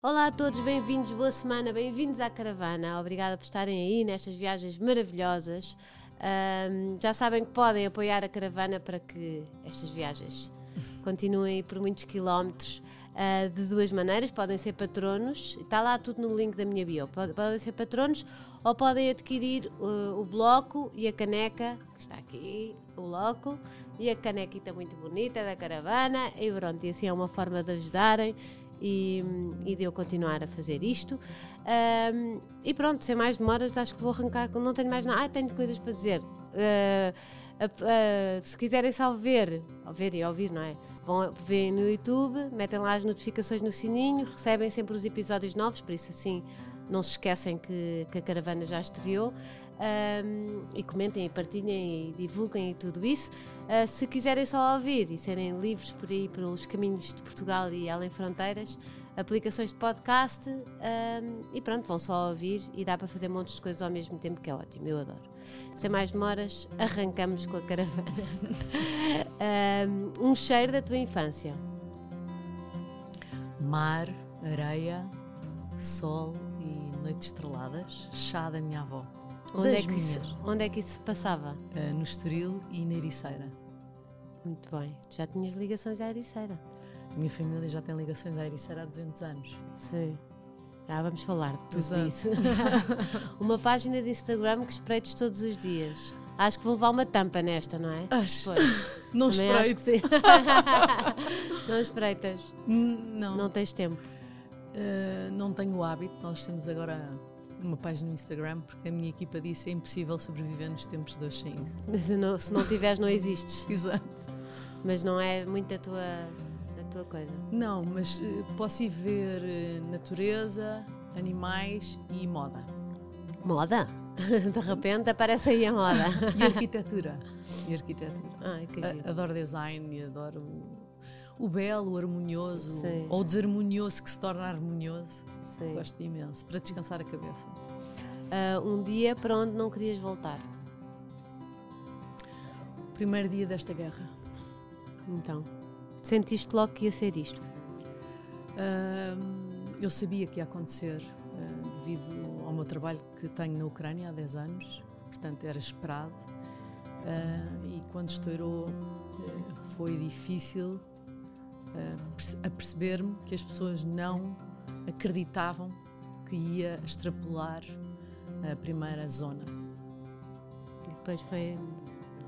Olá a todos, bem-vindos, boa semana, bem-vindos à caravana. Obrigada por estarem aí nestas viagens maravilhosas. Ahm, já sabem que podem apoiar a caravana para que estas viagens continuem por muitos quilómetros. ah, de duas maneiras, podem ser patronos, está lá tudo no link da minha bio. Pod- Podem ser patronos ou podem adquirir uh, o bloco e a caneca, que está aqui, o bloco, e a canequita muito bonita da caravana. E pronto, e assim é uma forma de ajudarem e, e de eu continuar a fazer isto. Ahm, e pronto, sem mais demoras, acho que vou arrancar, não tenho mais nada. Ah, tenho coisas para dizer. Ah, a- a- se quiserem só ver, ver e ouvir, não é? Vão ver no YouTube, metem lá as notificações no sininho, recebem sempre os episódios novos, por isso assim não se esquecem que, que a caravana já estreou. Ahm, e comentem e partilhem e divulguem e tudo isso. Ah, se quiserem só ouvir e serem livres por aí pelos caminhos de Portugal e além fronteiras, aplicações de podcast ahm, e pronto, vão só ouvir e dá para fazer montes de coisas ao mesmo tempo que é ótimo, eu adoro. Sem mais demoras, arrancamos com a caravana. Ahm, um cheiro da tua infância. Mar, areia, sol e noites estreladas, chá da minha avó. Onde é, que isso, onde é que isso se passava? Ah, no Estoril e na Ericeira. Muito bem. Já tinhas ligações à Ericeira. A minha família já tem ligações à Ericeira há 200 anos. Sim. Já vamos falar de tudo Exato. isso. uma página de Instagram que espreites todos os dias. Acho que vou levar uma tampa nesta, não é? Acho. Pois. Não Também espreito. não espreitas. Hum, Não. Não tens tempo. Ah, não tenho o hábito. Nós temos agora uma página no Instagram porque a minha equipa disse é impossível sobreviver nos tempos de hoje sem isso. Se não, se não tiveres, não existes. Exato. Mas não é muito a tua, a tua coisa. Não, mas eh, posso ir ver eh, natureza, animais e moda. Moda? De repente aparece aí a moda. E arquitetura. E arquitetura. Ai, que giro. Adoro design e adoro o, belo, o harmonioso, Sim. ou o desarmonioso que se torna harmonioso. Sim. Gosto imenso, para descansar a cabeça. Ah, um dia para onde não querias voltar. Primeiro dia desta guerra. Então, sentiste logo que ia ser isto. Ahm, eu sabia que ia acontecer ah, devido ao meu trabalho que tenho na Ucrânia há 10 anos, portanto era esperado. Ah, e quando estourou eh, foi difícil a perceber-me que as pessoas não acreditavam que ia extrapolar a primeira zona. E depois foi.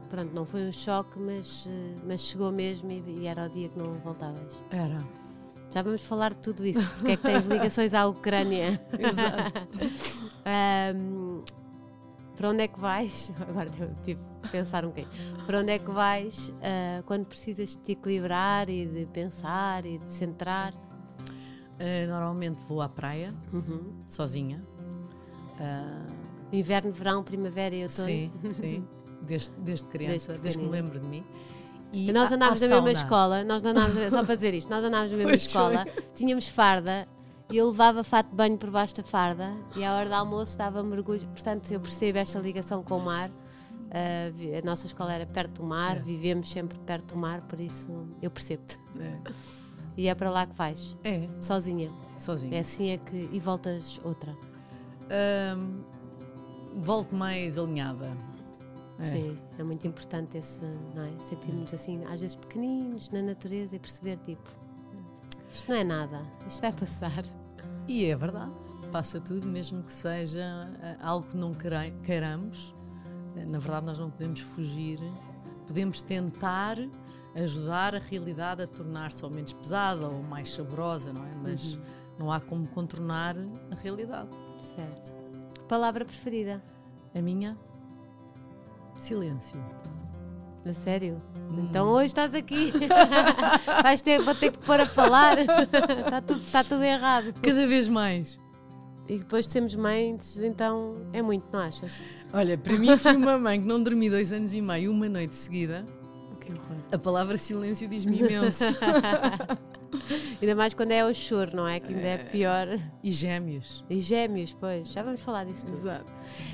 Pronto, não foi um choque, mas, mas chegou mesmo e, e era o dia que não voltavas. Era. Já vamos falar de tudo isso, porque é que tens ligações à Ucrânia. Exato. Ahm, para onde é que vais? Agora tive pensar um bocadinho. Para onde é que vais ah, quando precisas de te equilibrar e de pensar e de centrar? Ah, normalmente vou à praia, Uhum. sozinha. Ah, Inverno, verão, primavera e outono. sim, sim. Desde, desde criança, desde, que me lembro de mim. E nós andámos à na mesma sauna. escola, nós andámos, só para dizer isto, nós andámos na mesma Pois escola, tínhamos farda e eu levava fato de banho por baixo da farda e à hora do almoço dava mergulho. Portanto, eu percebo esta ligação com o mar. Vi- a nossa escola era perto do mar, É. vivemos sempre perto do mar, por isso eu percebo-te. É, E é para lá que vais, é, sozinha. sozinha. É assim é que. E voltas outra. Ahm, volto mais alinhada. É. Sim, é muito importante esse, não é? Sentirmos assim, às vezes pequeninos na natureza e perceber tipo. Isto não é nada, isto vai passar. E é verdade, passa tudo, mesmo que seja ah, algo que não queira- queiramos. Eh, Na verdade, nós não podemos fugir, podemos tentar ajudar a realidade a tornar-se ou menos pesada ou mais saborosa, não é? Mas Uhum. não há como contornar a realidade. Certo. Palavra preferida? A minha, silêncio. A sério? Hum. Então hoje estás aqui. Vais ter, vou ter que pôr a falar. Está tudo, está tudo errado. Cada vez mais. E depois de sermos mães, então é muito, não achas? Olha, para mim, que fui uma mãe que não dormi dois anos e meio, uma noite seguida, Que horror. a palavra silêncio diz-me imenso. ainda mais quando é o choro, não é? Que ainda é, pior. E gêmeos. E gêmeos, pois. Já vamos falar disso tudo. Exato.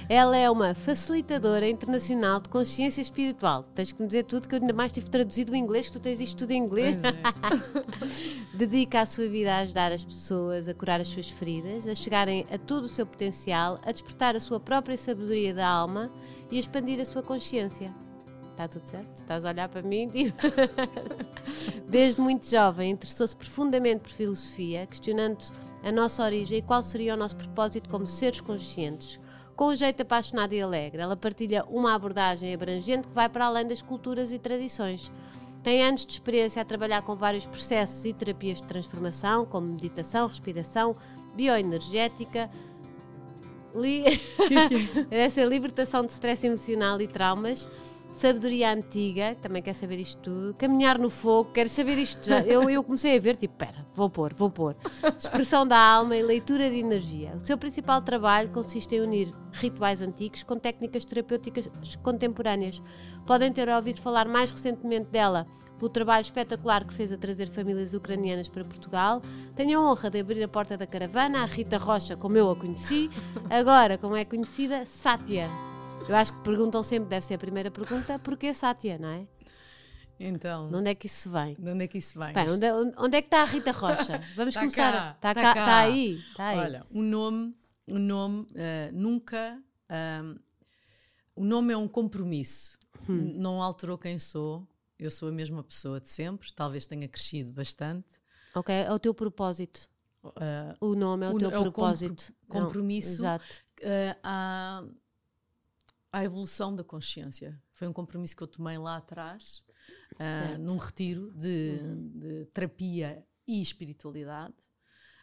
Ela é uma facilitadora internacional de consciência espiritual. Tens que me dizer tudo, que eu ainda mais tive traduzido o inglês, que tu tens isto tudo em inglês. É. Dedica a sua vida a ajudar as pessoas a curar as suas feridas, a chegarem a todo o seu potencial, a despertar a sua própria sabedoria da alma e a expandir a sua consciência. Está tudo certo? Estás a olhar para mim? Tipo... Desde muito jovem, interessou-se profundamente por filosofia, questionando a nossa origem e qual seria o nosso propósito como seres conscientes. Com um jeito apaixonado e alegre, ela partilha uma abordagem abrangente que vai para além das culturas e tradições. Tem anos de experiência a trabalhar com vários processos e terapias de transformação, como meditação, respiração, bioenergética, li... essa libertação de stress emocional e traumas, sabedoria antiga, também quer saber isto tudo, caminhar no fogo, quero saber isto. Eu, eu comecei a ver, tipo, pera, vou pôr, vou pôr. Expressão da alma e leitura de energia. O seu principal trabalho consiste em unir rituais antigos com técnicas terapêuticas contemporâneas. Podem ter ouvido falar mais recentemente dela pelo trabalho espetacular que fez a trazer famílias ucranianas para Portugal. Tenho a honra de abrir a porta da caravana à Rita Rocha, como eu a conheci, agora, como é conhecida, Sátia. Eu acho que perguntam sempre, deve ser a primeira pergunta, porquê Sátia, não é? Então, De onde é que isso vem? de onde é que isso vem? Bem, onde, onde é que está a Rita Rocha? Vamos Tá começar. Está tá cá. está aí, está aí. Olha, o nome, o nome eh, nunca. ahm, o nome é um compromisso. Hum. Não alterou quem sou. Eu sou a mesma pessoa de sempre. Talvez tenha crescido bastante. Ok, é o teu propósito. Ah, O nome é o, O- teu é o compro- propósito. Não, compromisso. exato. à, à evolução da consciência. Foi um compromisso que eu tomei lá atrás, Certo. num retiro de, de terapia e espiritualidade,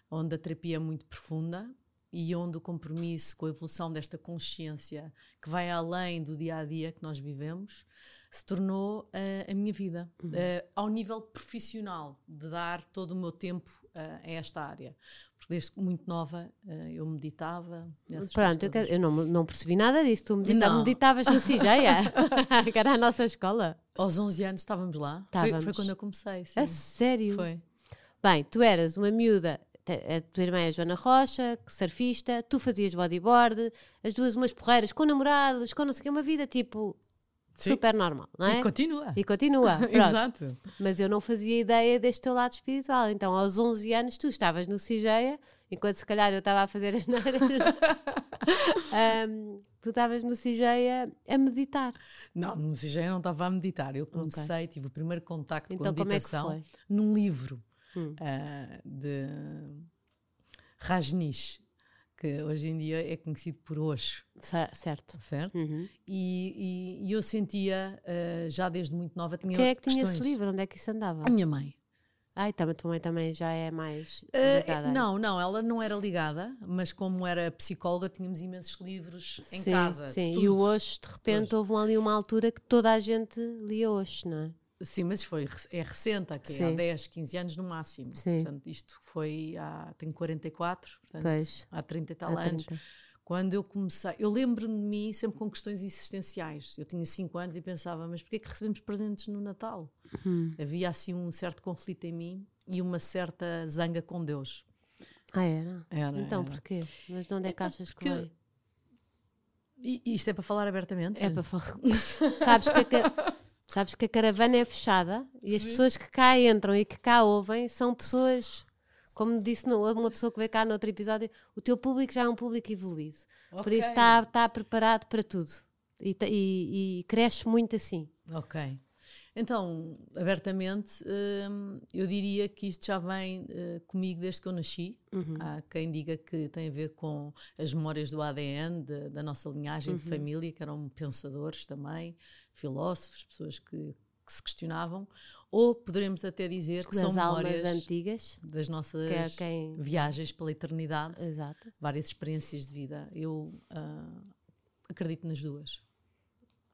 onde a terapia é muito profunda e onde o compromisso com a evolução desta consciência que vai além do dia a dia que nós vivemos se tornou ah, a minha vida, Ah, ao nível profissional, de dar todo o meu tempo a esta área. Porque desde muito nova ah, eu meditava. Pronto, eu, quero- eu não, não percebi nada disso. Tu medita, Não. meditavas no Cigeia, que era a nossa escola. Aos 11 anos estávamos lá. Foi, Estávamos. foi quando eu comecei, sim. A sério? Foi. Bem, tu eras uma miúda, a tua irmã é a Joana Rocha, surfista, tu fazias bodyboard, as duas umas porreiras com namorados, com não sei o que, uma vida tipo Sim. super normal, não é? E continua. E continua. Exato. Mas eu não fazia ideia deste teu lado espiritual. Então, aos 11 anos, tu estavas no Cigeia, enquanto se calhar eu estava a fazer as neiras. Ahm, tu estavas no Cigeia a meditar. Não, no CGE não estava a meditar. Eu comecei, tive o primeiro contacto com a Então, é meditação foi? num livro Hum. ah, de Rajneesh, que hoje em dia é conhecido por Osho, Cer- Certo. certo? Uhum. E, e- e eu sentia, ah, já desde muito nova, tinha Quem é que tinha questões. esse livro? Onde é que isso andava? A minha mãe. Ai, também, a tua mãe também já é mais Ah, ligada a não, não, ela não era ligada, mas como era psicóloga, tínhamos imensos livros em sim, casa. Sim, e o Osho, de repente, houve ali uma altura que toda a gente lia Osho, não é? Sim, mas foi, é recente, aqui, há Sim. 10, 15 anos no máximo. Sim. Portanto, isto foi há. Tenho 44, portanto, Pois. há 30 e tal Há anos. 30. Quando eu comecei, eu lembro-me de mim sempre com questões existenciais. Eu tinha 5 anos e pensava, mas porquê é que recebemos presentes no Natal? Hum. Havia assim um certo conflito em mim e uma certa zanga com Deus. Ah, era? Era, então, era. porquê? Mas de onde é que achas que vem? E, isto é para falar abertamente? É para falar. sabes, que a, ca- sabes que a caravana é fechada e as pessoas que cá entram e que cá ouvem são pessoas, como disse uma pessoa que veio cá no outro episódio, o teu público já é um público evoluído. Por Ok. isso está, está preparado para tudo. E, e- e cresce muito assim. Ok. Então, abertamente, hum, eu diria que isto já vem eh, comigo desde que eu nasci. Uhum. Há quem diga que tem a ver com as memórias do ADN, de- da nossa linhagem Uhum. de família, que eram pensadores também, filósofos, pessoas que, que se questionavam. Ou poderemos até dizer que Das são memórias antigas, das nossas que é quem. viagens pela eternidade, Exato. várias experiências de vida. Eu ah, acredito nas duas.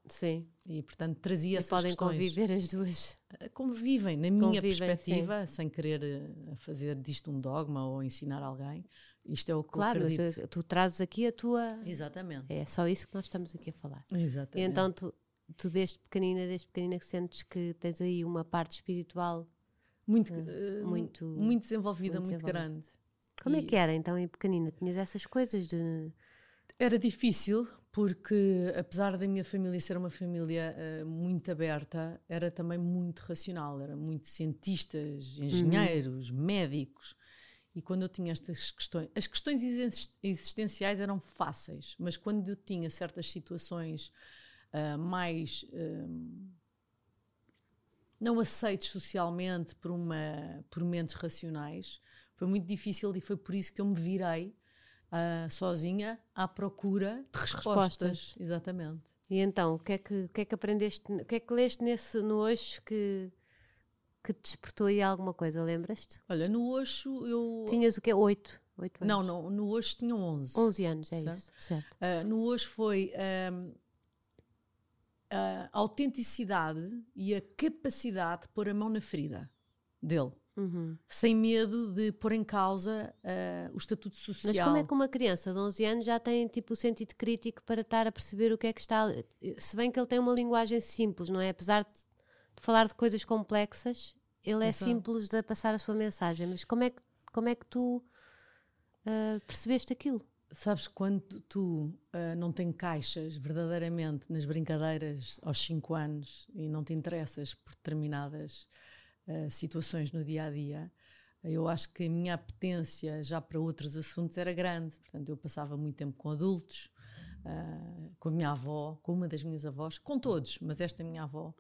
Sim. E, portanto, trazia E essas podem questões. conviver as duas. convivem, na minha Convivem, perspectiva, sem querer eh, fazer disto um dogma ou ensinar alguém. Isto é o que Claro, eu acredito. tu, tu trazes aqui a tua. Exatamente. É só isso que nós estamos aqui a falar. Exatamente. E então tu, tu desde pequenina, desde pequenina que sentes que tens aí uma parte espiritual muito, uh, muito, muito desenvolvida, muito, muito grande. Como e... é que era então em pequenina? Tinhas essas coisas de. Era difícil, porque apesar da minha família ser uma família uh, muito aberta, era também muito racional. Era muito cientistas, engenheiros, uhum. médicos. E quando eu tinha estas questões, as questões existenciais eram fáceis, mas quando eu tinha certas situações uh, mais uh, não aceites socialmente por, uma, por mentes racionais, foi muito difícil e foi por isso que eu me virei uh, sozinha à procura de respostas. respostas. Exatamente. E então, o que é que, o que, é que aprendeste, o que é que leste nesse, no hoje que, que te despertou aí alguma coisa, lembras-te? Olha, no Osho eu. Tinhas o quê? Oito? Oito anos? Não, não, no Osho tinha onze. Onze anos, é certo? isso. Certo. Uh, no Osho foi um, a autenticidade e a capacidade de pôr a mão na ferida dele. Uhum. Sem medo de pôr em causa uh, o estatuto social. Mas como é que uma criança de 11 anos já tem tipo o sentido crítico para estar a perceber o que é que está. Se bem que ele tem uma linguagem simples, não é? Apesar de de falar de coisas complexas, ele é Exato. simples de passar a sua mensagem. Mas como é que, como é que tu uh, percebeste aquilo? Sabes, quando tu uh, não te encaixas verdadeiramente nas brincadeiras aos 5 anos e não te interessas por determinadas uh, situações no dia a dia, eu acho que a minha apetência já para outros assuntos era grande. Portanto, eu passava muito tempo com adultos, uh, com a minha avó, com uma das minhas avós, com todos, mas esta minha avó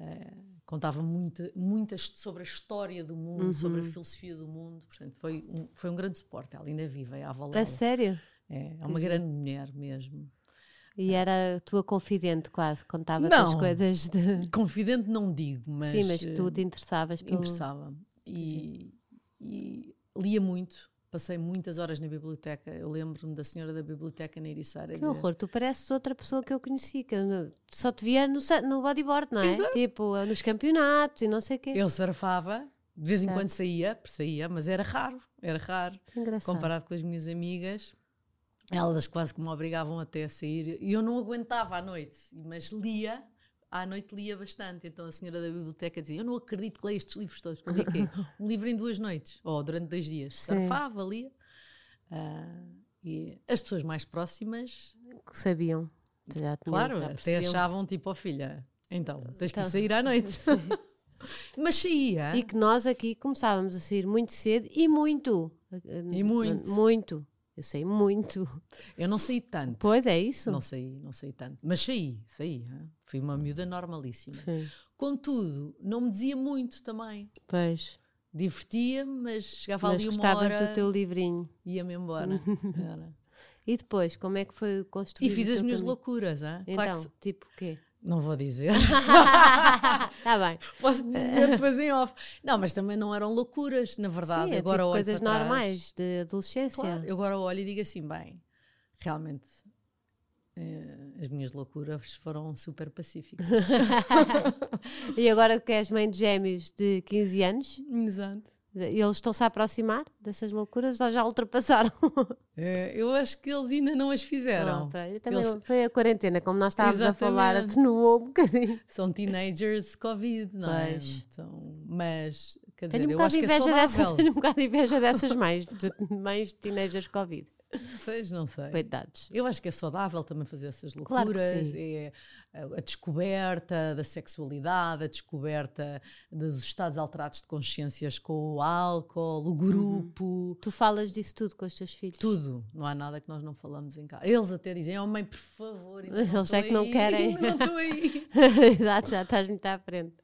Uh, contava muito, muitas sobre a história do mundo, uhum. sobre a filosofia do mundo. Portanto, foi um, foi um grande suporte. Ela ainda vive, é a avó É sério? É, é uma grande mulher mesmo. E era a tua confidente quase, contava-te as coisas de... confidente não digo, mas... Sim, mas tu te interessavas pelo... Interessava. E, e lia muito, Passei muitas horas na biblioteca. Eu lembro-me da senhora da biblioteca na Ericeira. Que horror, tu pareces outra pessoa que eu conheci, que eu só te via no, no bodyboard, não é? Exato. Tipo, nos campeonatos e não sei o quê. Eu surfava, de vez em certo. quando saía, saía, mas era raro, era raro. Engraçado. Comparado com as minhas amigas, elas quase que me obrigavam até a sair. E eu não aguentava à noite, mas lia à noite lia bastante. Então a senhora da biblioteca dizia: Eu não acredito que leia estes livros todos. Para quê? um livro em duas noites, ou durante dois dias. Surfava, lia. Uh, e as pessoas mais próximas sabiam. Já claro, já até achavam tipo, ó oh, filha, então tens então, que sair à noite. Mas saía. E que nós aqui começávamos a sair muito cedo e muito. E muito. Muito. Eu sei muito. Eu não sei tanto. Pois é isso. Não sei, não sei tanto. Mas saí, saí. Hein? Fui uma miúda normalíssima. Sim. Contudo, não me dizia muito também. Pois. Divertia-me, mas chegava mas ali uma hora. gostavas do teu livrinho. Ia-me embora. e depois, como é que foi construído? E fiz as minhas caminho? loucuras, hein? Então, claro que... tipo o quê? Não vou dizer. Está bem. Posso dizer depois em off. Não, mas também não eram loucuras, na verdade. Sim, é agora tipo coisas normais de adolescência. Claro, eu agora olho e digo assim: bem, realmente eh, as minhas loucuras foram super pacíficas. e agora que és mãe de gêmeos de 15 anos? Exato. Eles estão-se a aproximar dessas loucuras ou já ultrapassaram? É, eu acho que eles ainda não as fizeram. Oh, também eles... Foi a quarentena, como nós estávamos Exatamente. a falar, atenuou um bocadinho. São teenagers Covid, não é? São... Mas, quer dizer, tenho um eu acho que é dessas, Tenho um bocado de inveja dessas mães, mães de teenagers Covid. Pois, não sei. Coitados. Eu acho que é saudável também fazer essas loucuras. Claro é a descoberta da sexualidade, a descoberta dos estados alterados de consciências com o álcool, o grupo. Uhum. Tu falas disso tudo com os teus filhos? Tudo. Não há nada que nós não falamos em casa. Eles até dizem, oh mãe, por favor. Eles é que não querem. não estou aí. Exato, já estás muito à frente.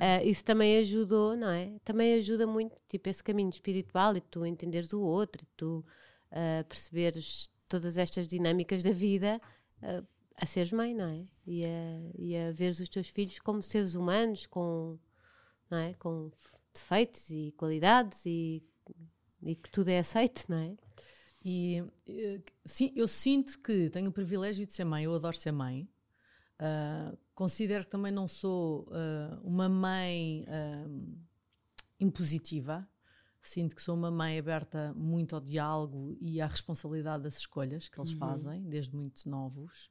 É. Uh, isso também ajudou, não é? Também ajuda muito, tipo, esse caminho espiritual e tu entenderes o outro e tu uh, perceberes todas estas dinâmicas da vida uh, a seres mãe, não é? E a, e a veres os teus filhos como seres humanos, com, não é? com defeitos e qualidades e, e que tudo é aceito, não é? E eh, sim, eu sinto que tenho o privilégio de ser mãe, eu adoro ser mãe. Uh, considero que também não sou uh, uma mãe uh, impositiva, Sinto que sou uma mãe aberta muito ao diálogo e à responsabilidade das escolhas que eles uhum. fazem, desde muito novos.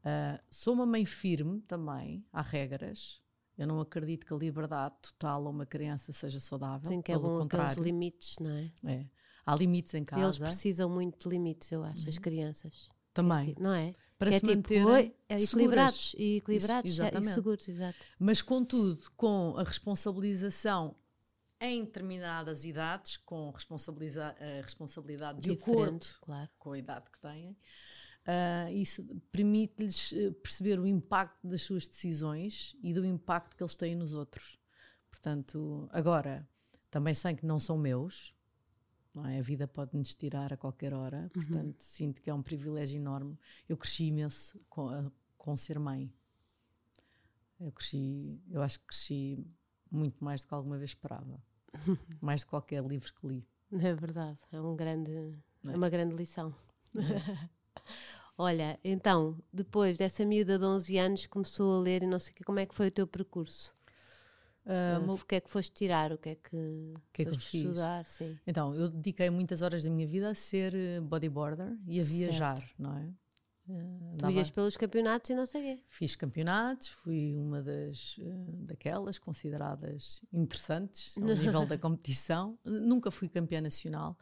Uh, sou uma mãe firme também, há regras. Eu não acredito que a liberdade total a uma criança seja saudável. Sim, que é pelo bom contrário. aqueles limites, não é? É. Há limites em casa. Eles precisam muito de limites, eu acho, as crianças. Também. Não é? Para que se é tipo, manterem oi, é seguras. equilibrados e equilibrados Isso, é- e seguros, exato. Mas, contudo, com a responsabilização em determinadas idades, com responsabiliza a responsabilidade de acordo claro. com a idade que têm, ah, isso permite-lhes eh, perceber o impacto das suas decisões e do impacto que eles têm nos outros. Portanto, agora, também sei que não são meus, não é? a vida pode-nos tirar a qualquer hora, portanto, sinto que é um privilégio enorme. Eu cresci imenso com, a- com ser mãe. Eu cresci, eu acho que cresci muito mais do que alguma vez esperava. mais que qualquer livro que li. É verdade, é um grande, É. é uma grande lição. Olha, então, depois dessa miúda de 11 anos começou a ler e não sei o quê, como é que foi o teu percurso? Ah, Uh, mo- o que é que foste tirar? O que é que, que é que foste estudar? Sim. Então, eu dediquei muitas horas da minha vida a ser eh, bodyboarder e a viajar, não é? Eh, Tu ias pelos campeonatos e não sei o quê. Fiz campeonatos, fui uma das eh, daquelas consideradas interessantes ao nível da competição. Nunca fui campeã nacional.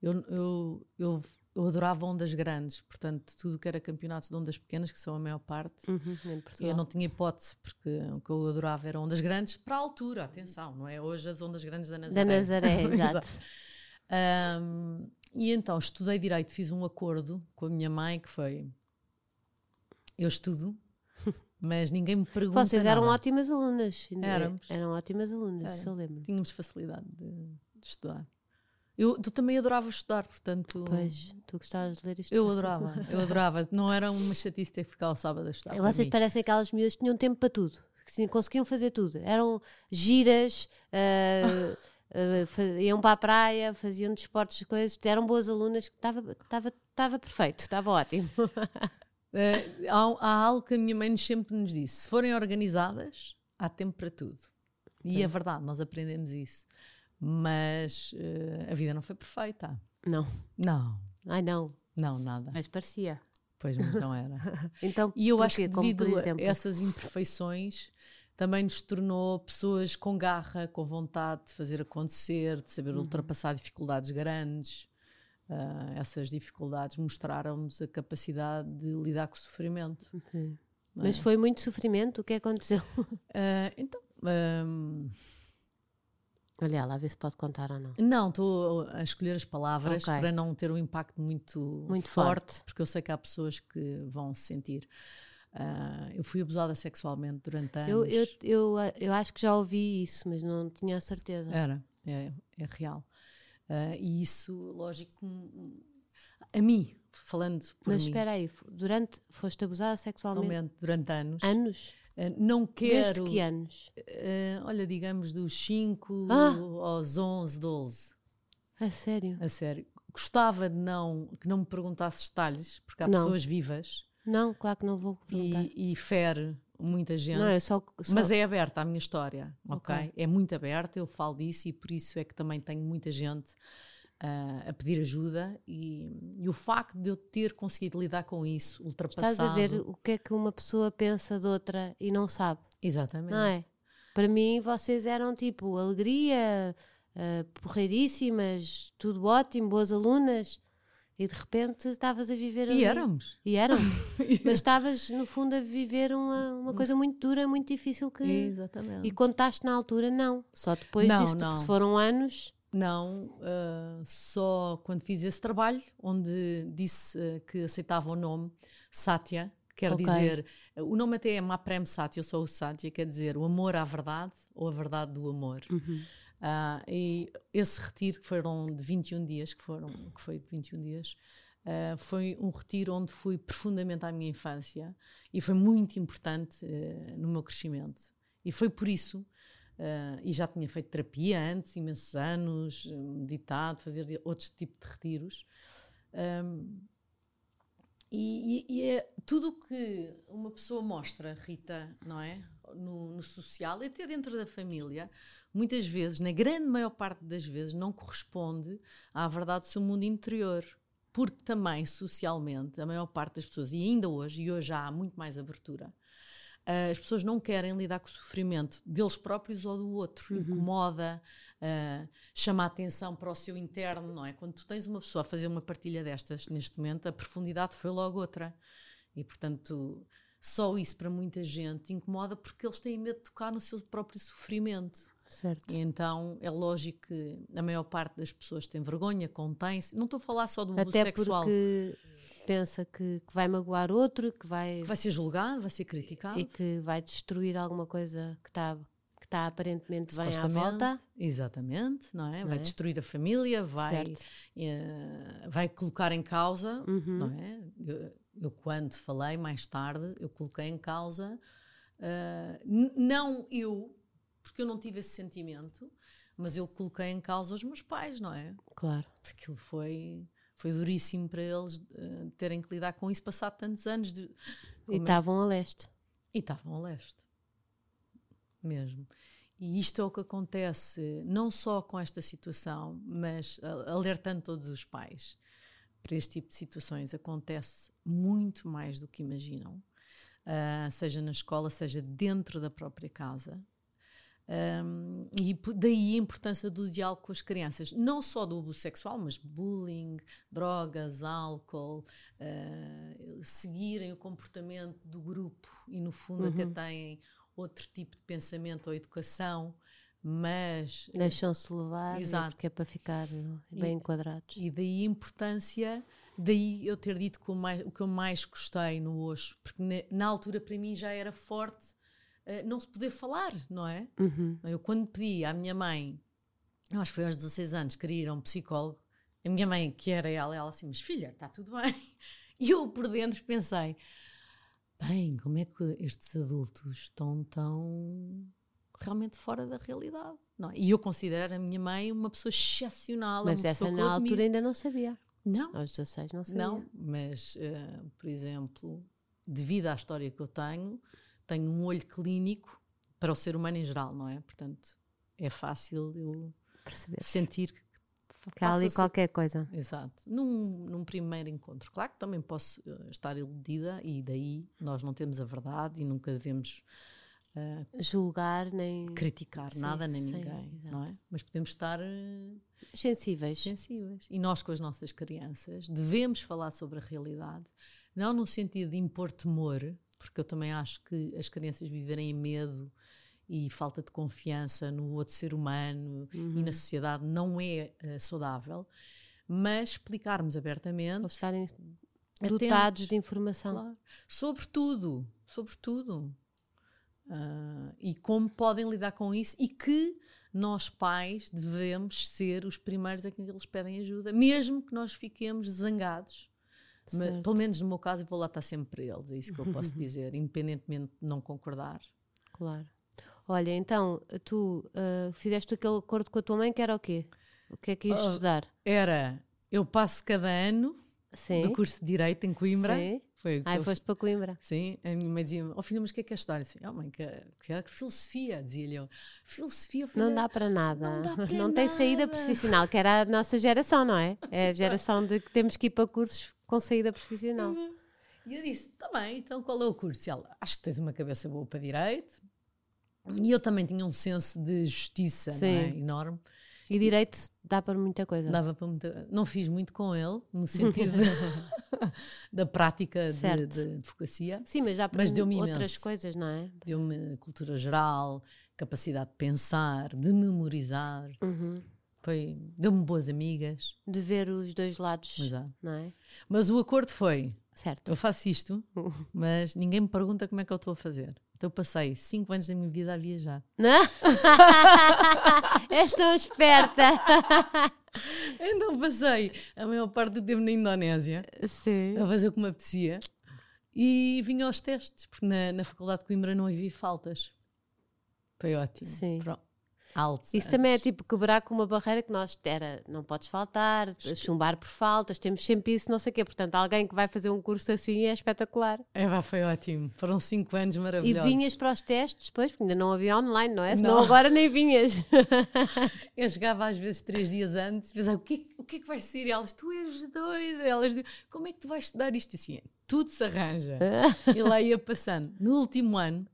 Eu, eu, eu, eu adorava ondas grandes, portanto, tudo que era campeonatos de ondas pequenas, que são a maior parte, Uhum, eu não tinha hipótese, porque o que eu adorava eram ondas grandes para a altura, atenção, não é hoje as ondas grandes da Nazaré. Da Nazaré, exato. Ahm, e então estudei direito, fiz um acordo com a minha mãe que foi: eu estudo, mas ninguém me pergunta. Vocês eram nada. ótimas alunas. ainda- Éramos. Eram ótimas alunas, Era. isso eu lembro. Tínhamos facilidade de, de estudar. Eu tu também adorava estudar, portanto. Pois, tu gostavas de ler isto. Eu adorava, eu adorava. Não era uma chatice ter que ficar ao sábado a estudar. Vocês parecem aquelas miúdas que tinham tempo para tudo. Que conseguiam fazer tudo. Eram giras, ah, fa- iam para a praia, faziam desportos, coisas. Eram boas alunas. estava perfeito, estava ótimo. Eh, há, há algo que a minha mãe sempre nos disse: se forem organizadas, há tempo para tudo. E é verdade, nós aprendemos isso. Mas eh, a vida não foi perfeita. Não. Não, Ai não, não, nada. mas parecia. Pois, mas não era. Então, E eu acho que Como, devido por a exemplo, essas imperfeições também nos tornou pessoas com garra, com vontade de fazer acontecer, de Uhum. saber ultrapassar dificuldades grandes. Ah, essas dificuldades mostraram-nos a capacidade de lidar com o sofrimento. Não é? Mas foi muito sofrimento. O que aconteceu? Ah, então, ahm, Olha lá, a ver se pode contar ou não. não, estou a escolher as palavras Ok. para não ter um impacto muito, Muito forte, forte. porque eu sei que há pessoas que vão se sentir. Ah, eu fui abusada sexualmente durante anos. Eu, eu, eu, eu acho que já ouvi isso, mas não tinha a certeza. Era, é, é real. Ah, e isso, lógico, hum, a mim, falando por mas mim, espera aí, durante foste abusada sexualmente pessoalmente, durante anos, anos? ah, não quero, Desde que anos? ah, olha, digamos dos 5 Ah! aos 11, 12, A sério? a sério. Gostava de não, que não me perguntasses detalhes, porque há Não. pessoas vivas Não, claro que não vou perguntar. e, e fere muita gente. não, eu só, só Mas é aberta a minha história, ok? Ok. É muito aberta, eu falo disso e por isso é que também tenho muita gente ah, a pedir ajuda e, e o facto de eu ter conseguido lidar com isso, ultrapassado. estás a ver o que é que uma pessoa pensa de outra e não sabe, Exatamente. não é? Para mim, vocês eram tipo alegria, ah, porreiríssimas, tudo ótimo, boas alunas, e de repente estavas a viver ali. E éramos. E eram. Mas estavas, no fundo, a viver uma, uma coisa muito dura, muito difícil que. Exatamente. E contaste na altura, não. Só depois Não, disso, não. se foram anos. Não, ah, só quando fiz esse trabalho, onde disse ah, que aceitava o nome que quer Ok. dizer, o nome até é Maprem Satya, eu sou o Satya, quer dizer o amor à verdade ou a verdade do amor. Uhum. Ah, e esse retiro, que foram de 21 dias, que, foram, que foi de 21 dias, ah, foi um retiro onde fui profundamente à minha infância e foi muito importante eh, no meu crescimento. E foi por isso, e já tinha feito terapia antes, imensos anos, meditado, fazer outros tipos de retiros. Ahm, e, e- e é tudo o que uma pessoa mostra, Rita, não é? No, no social e até dentro da família, muitas vezes, na grande maior parte das vezes, não corresponde à verdade do seu mundo interior. Porque também, socialmente, a maior parte das pessoas, e ainda hoje, e hoje há muito mais abertura, uh, as pessoas não querem lidar com o sofrimento deles próprios ou do outro. Uhum. Incomoda, uh, chama a atenção para o seu interno, não é? Quando tu tens uma pessoa a fazer uma partilha destas neste momento, a profundidade foi logo outra. E portanto, só isso para muita gente incomoda porque eles têm medo de tocar no seu próprio sofrimento. Certo. E então é lógico que a maior parte das pessoas tem vergonha, contém-se. Não estou a falar só do Até sexual. porque pensa que, que, vai magoar outro, que vai. Que vai ser julgado, vai ser criticado. E que vai destruir alguma coisa que está que está aparentemente bem à volta. Exatamente, não é? Não vai é? destruir a família, vai, uh, vai colocar em causa, uhum. não é? Eu, quando falei mais tarde, eu coloquei em causa, uh, não eu, porque eu não tive esse sentimento, mas eu coloquei em causa os meus pais, não é? Claro. Aquilo foi, foi duríssimo para eles uh, terem que lidar com isso passado tantos anos. De, e é estavam a leste. E estavam a leste. Mesmo. E isto é o que acontece não só com esta situação, mas alertando todos os pais para este tipo de situações. Acontece muito mais do que imaginam, uh, seja na escola, seja dentro da própria casa. Um, e daí a importância do diálogo com as crianças, não só do abuso sexual, mas bullying, drogas, álcool, uh, seguirem o comportamento do grupo e, no fundo, uhum. até têm outro tipo de pensamento ou educação, mas. Deixam-se levar, exato. porque é para ficar bem e, enquadrados. E daí a importância, daí eu ter dito que o, mais, o que eu mais gostei no Osho, porque na, na altura para mim já era forte uh, não se poder falar, não é? Uhum. Eu quando pedi à minha mãe, acho que foi aos 16 anos, queria ir a um psicólogo, a minha mãe, que era ela, ela assim, mas filha, está tudo bem. E eu por dentro pensei, bem, como é que estes adultos estão tão realmente fora da realidade? Não é? E eu considero a minha mãe uma pessoa excepcional. Mas essa na altura ainda não sabia. Não. Aos 16 não sabia. Não, mas, uh, por exemplo, devido à história que eu tenho, tenho um olho clínico para o ser humano em geral, não é? Portanto, é fácil eu Perceber. sentir que que há ali qualquer coisa. Exato. Num, num primeiro encontro. Claro que também posso uh, estar iludida e daí nós não temos a verdade e nunca devemos uh, julgar nem criticar sim, nada nem sim, ninguém, exato. não é? Mas podemos estar uh, sensíveis. sensíveis. E nós com as nossas crianças devemos falar sobre a realidade, não no sentido de impor temor, porque eu também acho que as crianças viverem em medo e falta de confiança no outro ser humano uhum. e na uhum. sociedade não é uh, saudável, mas explicarmos abertamente. Ou estarem dotados de informação. Claro, sobre tudo, sobre tudo. Uh, e como podem lidar com isso e que nós pais devemos ser os primeiros a quem eles pedem ajuda, mesmo que nós fiquemos zangados mas, pelo menos no meu caso, eu vou lá estar sempre para eles, é isso que eu posso dizer, independentemente de não concordar. Claro. Olha, então, tu uh, fizeste aquele acordo com a tua mãe que era o quê? O que é que ias uh, estudar? Era, eu passo cada ano Sim. do curso de Direito em Coimbra. Sim. Foi Ai, foste para Coimbra. Sim, a minha mãe dizia-me, oh filho, mas o que é que é estudar? Assim, oh mãe, que, que, que filosofia, dizia-lhe eu. Filosofia, filha, Não dá para nada. Não, dá para não nada. tem saída profissional, que era a nossa geração, não é? É a geração de que temos que ir para cursos com saída profissional. E eu disse, tá bem, então qual é o curso? E ela, acho que tens uma cabeça boa para Direito, e eu também tinha um senso de justiça é? enorme. E direito dá para muita coisa. Dava para muita Não fiz muito com ele, no sentido da prática de, de, advocacia. Sim, mas já para deu-me outras coisas, não é? Deu-me cultura geral, capacidade de pensar, de memorizar. Uhum. Foi, deu-me boas amigas. De ver os dois lados, Exato. não é? Mas o acordo foi, certo. eu faço isto, mas ninguém me pergunta como é que eu estou a fazer. Então passei 5 anos da minha vida a viajar. És tão esperta. então passei a maior parte do tempo na Indonésia Sim. a fazer o que me apetecia e vinha aos testes, porque na, na Faculdade de Coimbra não havia faltas. Foi ótimo. Sim. Pronto altos. Isso também é tipo quebrar com uma barreira que nós era, não podes faltar, chumbar por faltas, temos sempre isso, não sei o quê. Portanto, alguém que vai fazer um curso assim é espetacular. É, vá, foi ótimo. Foram cinco anos maravilhosos. E vinhas para os testes depois, porque ainda não havia online, não é? Senão não. agora nem vinhas. Eu chegava às vezes três dias antes e pensava, o que, o que é que vai ser? E elas, tu és doida. Elas, como é que tu vais estudar isto? Assim, tudo se arranja. e lá ia passando. No último ano,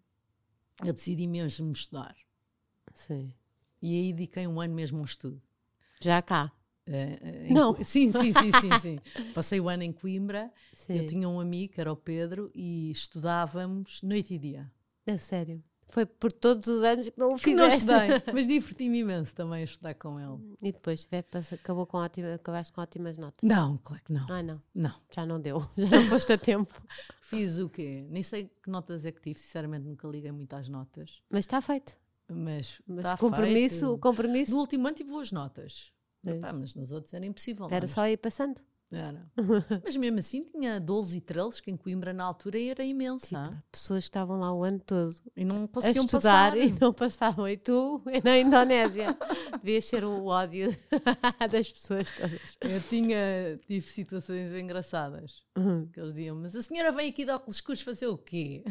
eu decidi mesmo estudar. Sim. E aí dediquei um ano mesmo ao estudo. Já cá. Em Não. Sim, sim, sim, sim, sim. Passei o ano em Coimbra. Sim. Eu tinha um amigo, que era o Pedro, e estudávamos noite e dia. É sério. Foi por todos os anos que não o Que não fizeste. estudei, mas diverti-me imenso também a estudar com ele. E depois acabou com ótima, acabaste com ótimas notas. Não, claro que não. Ah, não. Não. Já não deu. Já não foste a tempo. Fiz o quê? Nem sei que notas é que tive, sinceramente nunca liguei muito às notas. Mas está feito. Mas, Mas tá compromisso, feito. compromisso No último ano tive boas notas. Epá, mas nos outros era impossível. era é? só ir passando. Era. Mas mesmo assim tinha 12 estrelas, que em Coimbra na altura era imensa. Tipo, pessoas que estavam lá o ano todo E não conseguiam passar. e não passavam. E tu, na Indonésia, devias ser o ódio das pessoas todas. Eu tinha, tive situações engraçadas. Uhum. Que eles diziam, mas a senhora veio aqui de óculos escuros fazer o quê?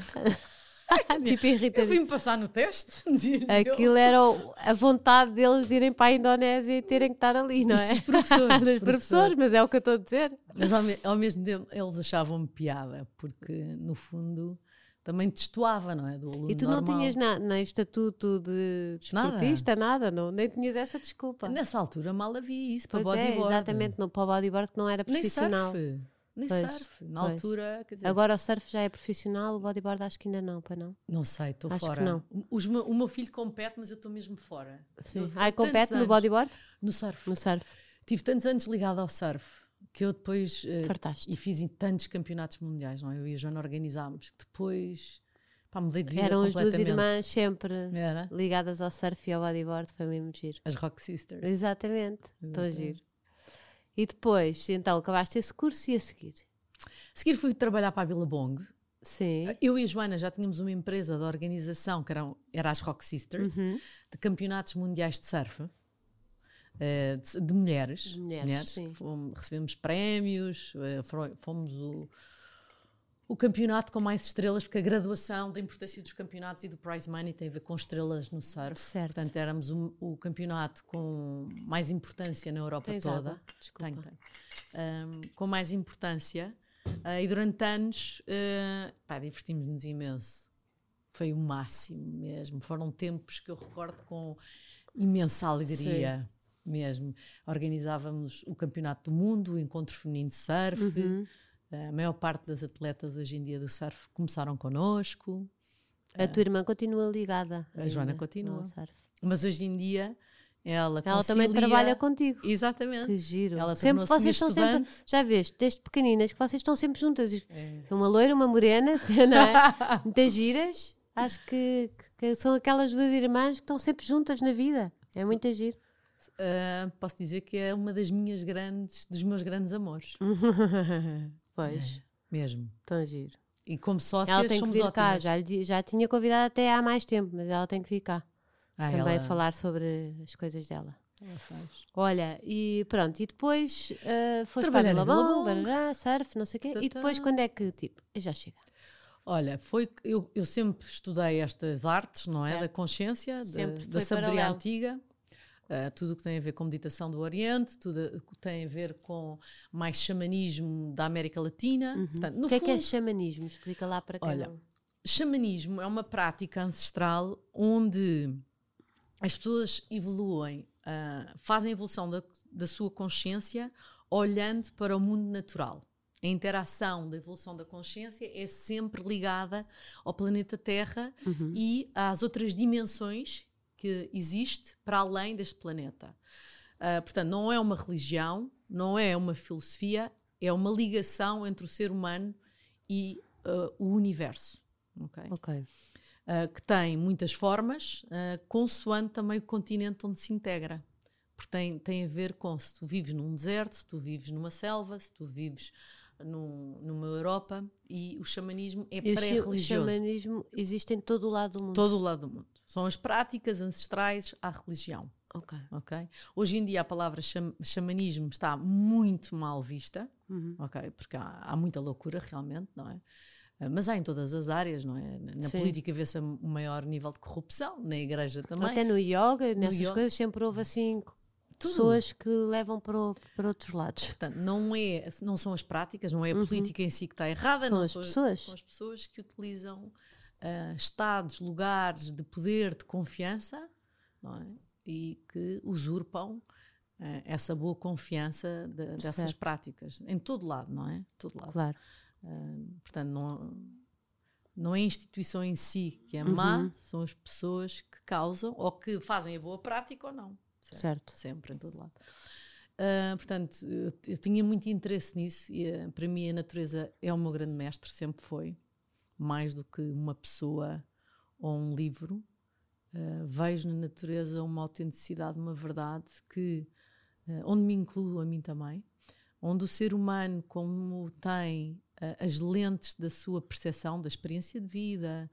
tipo, Eu irritante. vim passar no teste. dizia eu. Aquilo era o- a vontade deles de irem para a Indonésia e terem que estar ali, não é? Dos professores, Dos professores, mas é o que eu estou a dizer. Mas ao, ao mesmo tempo eles achavam-me piada, porque no fundo também destoava, não é? Do aluno E tu não normal. tinhas na, nem estatuto de Nada. desportista, nada, não, nem tinhas essa desculpa. Nessa altura mal havia isso para Pois é, bodyboard. exatamente, no, para o bodyboard que não era Nem profissional. surf. Nem Pois, surf. Na pois. altura, quer dizer, Agora o surf já é profissional, o bodyboard acho que ainda não, para não. não sei, estou Acho que fora. não. Os meu- o meu filho compete, mas eu estou mesmo fora. Sim. Ai, compete no bodyboard? No surf. No surf. Tive tantos anos ligado ao surf que eu depois. eh, Fartaste. e fiz em tantos campeonatos mundiais, não é? Eu e a Joana organizámos. que Depois. Pá, mudei de vida Eram as duas irmãs sempre Era. ligadas ao surf e ao bodyboard, foi mesmo giro. As Rock Sisters. Exatamente, Exatamente. giro. E depois, então, acabaste esse curso e a seguir? A seguir fui trabalhar para a Billabong. Sim. Eu e a Joana já tínhamos uma empresa de organização que eram, era as Rock Sisters, Uhum. de campeonatos mundiais de surf. eh, de, de mulheres, De mulheres, sim. Fomos- recebemos prémios, eh, fomos o, o campeonato com mais estrelas, porque a graduação da importância dos campeonatos e do prize money tem a ver com estrelas no surf. Certo. Portanto, éramos o, o campeonato com mais importância na Europa Tens toda. água? Desculpa. Tenho, tenho. Ahm, com mais importância. Ah, e durante anos, ah, pá, divertimos-nos imenso. Foi o máximo mesmo. Foram tempos que eu recordo com imensa alegria mesmo. Organizávamos o Campeonato do Mundo, o Encontro Feminino de Surf. Uhum. A maior parte das atletas hoje em dia do surf começaram connosco. A tua irmã continua ligada. A Joana continua. Mas hoje em dia ela Ela também concilia- trabalha contigo. Exatamente. Que giro. Ela sempre vocês estão sempre. Já vês, desde pequeninas, que vocês estão sempre juntas. É. Uma loira, uma morena, não é? Muitas giras. Acho que, que são aquelas duas irmãs que estão sempre juntas na vida. É muito giro. Ah, posso dizer que é uma das minhas grandes, dos meus grandes amores. pois, Mesmo. tão giro. E como sócias Ela tem que somos vir cá. ótimas. Já, lhe já tinha convidado até há mais tempo, mas ela tem que vir cá. Ah, também ela- falar sobre as coisas dela. Olha, e pronto, e depois uh, foste para Billabong. barará, surf, não sei o quê. E Tatá. depois quando é que, tipo, já chega? Olha, foi eu, eu sempre estudei estas artes, não é? É. Da consciência, da, da sabedoria paralelo. antiga. Ah, tudo o que tem a ver com meditação do Oriente, tudo o que tem a ver com mais xamanismo da América Latina. Portanto, no o que é que é fundo, xamanismo? Explica lá para quem Olha, não... xamanismo é uma prática ancestral onde as pessoas evoluem, ah, fazem a evolução da, da sua consciência olhando para o mundo natural. A interação da evolução da consciência é sempre ligada ao planeta Terra e às outras dimensões que existe para além deste planeta. Ah, portanto, não é uma religião, não é uma filosofia, é uma ligação entre o ser humano e ah, o universo. ok? Ok. Uh, que tem muitas formas, uh, consoante também o continente onde se integra. Porque tem, tem a ver com se tu vives num deserto, se tu vives numa selva, se tu vives num- numa Europa, e o xamanismo é E o pré-religioso. xamanismo existe em todo o lado do mundo. Todo o lado do mundo. São as práticas ancestrais à religião. Ok. ok? Hoje em dia a palavra xamanismo está muito mal vista, Uhum. ok? Porque há, há muita loucura realmente, não é? Ah, Mas há em todas as áreas, não é? Na Sim. política vê-se o maior nível de corrupção, na igreja também. Até no yoga, nessas yoga. coisas, sempre houve assim Tudo. pessoas que levam para, o- para outros lados. Portanto, não, é, não são as práticas, não é a política em si que está errada, Uhum. São não as são, pessoas. são as pessoas que utilizam uh, estados, lugares de poder, de confiança, não é? E que usurpam uh, essa boa confiança de, dessas certo. práticas, em todo lado, não é? Todo lado. Claro. Uh, portanto, não, não é a instituição em si que é má, uhum. são as pessoas que causam ou que fazem a boa prática ou não. Certo. certo. Sempre, em todo lado. Uh, portanto, eu, eu, tinha muito interesse nisso e uh, para mim a natureza é o meu grande mestre, sempre foi, mais do que uma pessoa ou um livro. Uh, vejo na natureza uma autenticidade, uma verdade que, onde me incluo a mim também, onde o ser humano, como tem as lentes da sua percepção, da experiência de vida,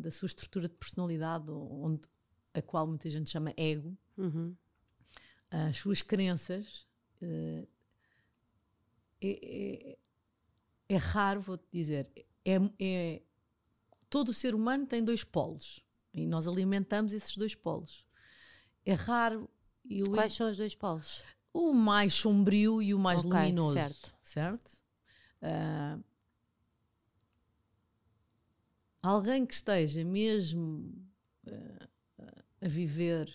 da sua estrutura de personalidade, onde, a qual muita gente chama ego, uhum as suas crenças, uh, é, é, é, raro, vou-te dizer. É, é, todo o ser humano tem dois polos e nós alimentamos esses dois polos. É raro. Eu, Quais são os dois polos? O mais sombrio e o mais okay, luminoso. Certo. certo? Uh, alguém que esteja mesmo uh, a viver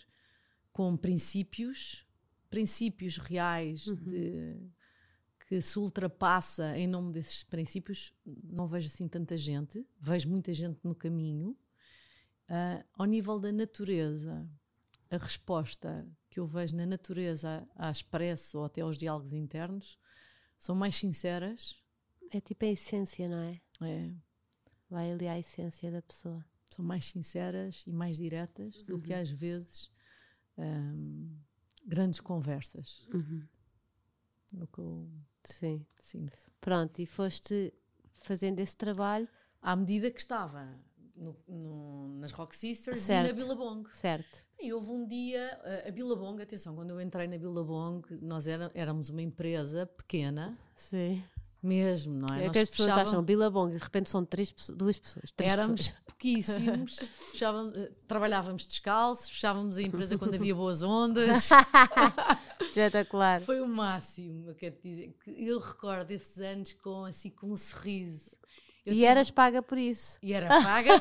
com princípios, princípios reais uhum. de, que se ultrapassa em nome desses princípios, não vejo assim tanta gente, vejo muita gente no caminho. Uh, ao nível da natureza, a resposta que eu vejo na natureza à expressa ou até aos diálogos internos são mais sinceras. É tipo a essência, não é? É. Vai ali à essência da pessoa. São mais sinceras e mais diretas uhum. do que uhum. às vezes um, grandes conversas. Uhum. É o que eu Sim. sinto. Pronto, e foste fazendo esse trabalho. À medida que estava no, no, nas Rock Sisters certo. e na Billabong. Certo. E houve um dia, a, a Billabong, atenção, quando eu entrei na Billabong, nós era, éramos uma empresa pequena. Sim. Mesmo, não é? É que as pessoas fechavam... acham Billabong e de repente são três, duas pessoas. Três Éramos pessoas. pouquíssimos, fechávamos, eh, trabalhávamos descalços, fechávamos a empresa quando havia boas ondas. Espetacular. Foi o máximo, eu quero dizer. Eu recordo esses anos com, assim, com um sorriso. Eu e tinha... eras paga por isso. E era paga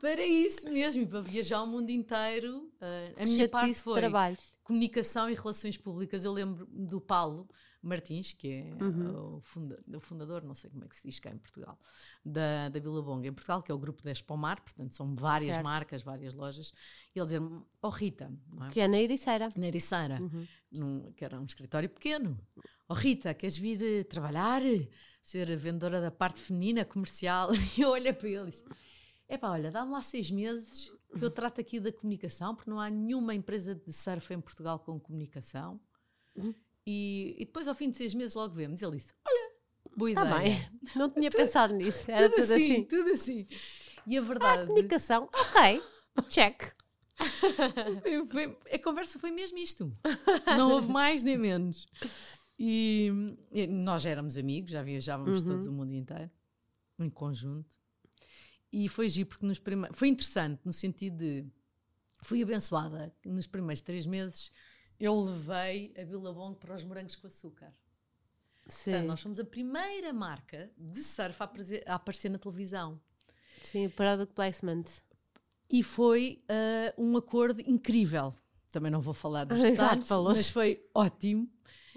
para isso mesmo, para viajar o mundo inteiro. Uh, a minha parte foi trabalho. comunicação e relações públicas. Eu lembro do Paulo, Martins, que é uhum. o, funda, o, fundador, não sei como é que se diz cá em Portugal, da, da Billabong em Portugal, que é o grupo 10 Palmar, portanto são várias certo. marcas, várias lojas, e ele dizer-me, oh Rita... É? Que é na Ericeira. Na Ericeira, uhum. num, que era um escritório pequeno. Oh Rita, queres vir uh, trabalhar, ser vendedora da parte feminina, comercial? E eu olho para ele e disse, epá, olha, dá-me lá seis meses que eu trato aqui da comunicação, porque não há nenhuma empresa de surf em Portugal com comunicação. Uhum. E, e, depois, ao fim de seis meses, logo vemos. Ele disse: Olha, boa tá ideia. Bem. Não tinha tudo, pensado nisso. Era tudo, tudo assim, assim, Tudo assim. E a verdade. Ah, comunicação, ok, check. a conversa foi mesmo isto. Não houve mais nem menos. E, e nós já éramos amigos, já viajávamos uhum. todos o mundo inteiro, em conjunto. E foi giro, porque nos primeiros. Foi interessante, no sentido de. Fui abençoada nos primeiros três meses eu levei a Billabong para os morangos com açúcar. Sim. Portanto, nós somos a primeira marca de surf a, a aparecer na televisão. Sim, product placement. E foi uh, um acordo incrível. Também não vou falar dos detalhes, mas foi ótimo.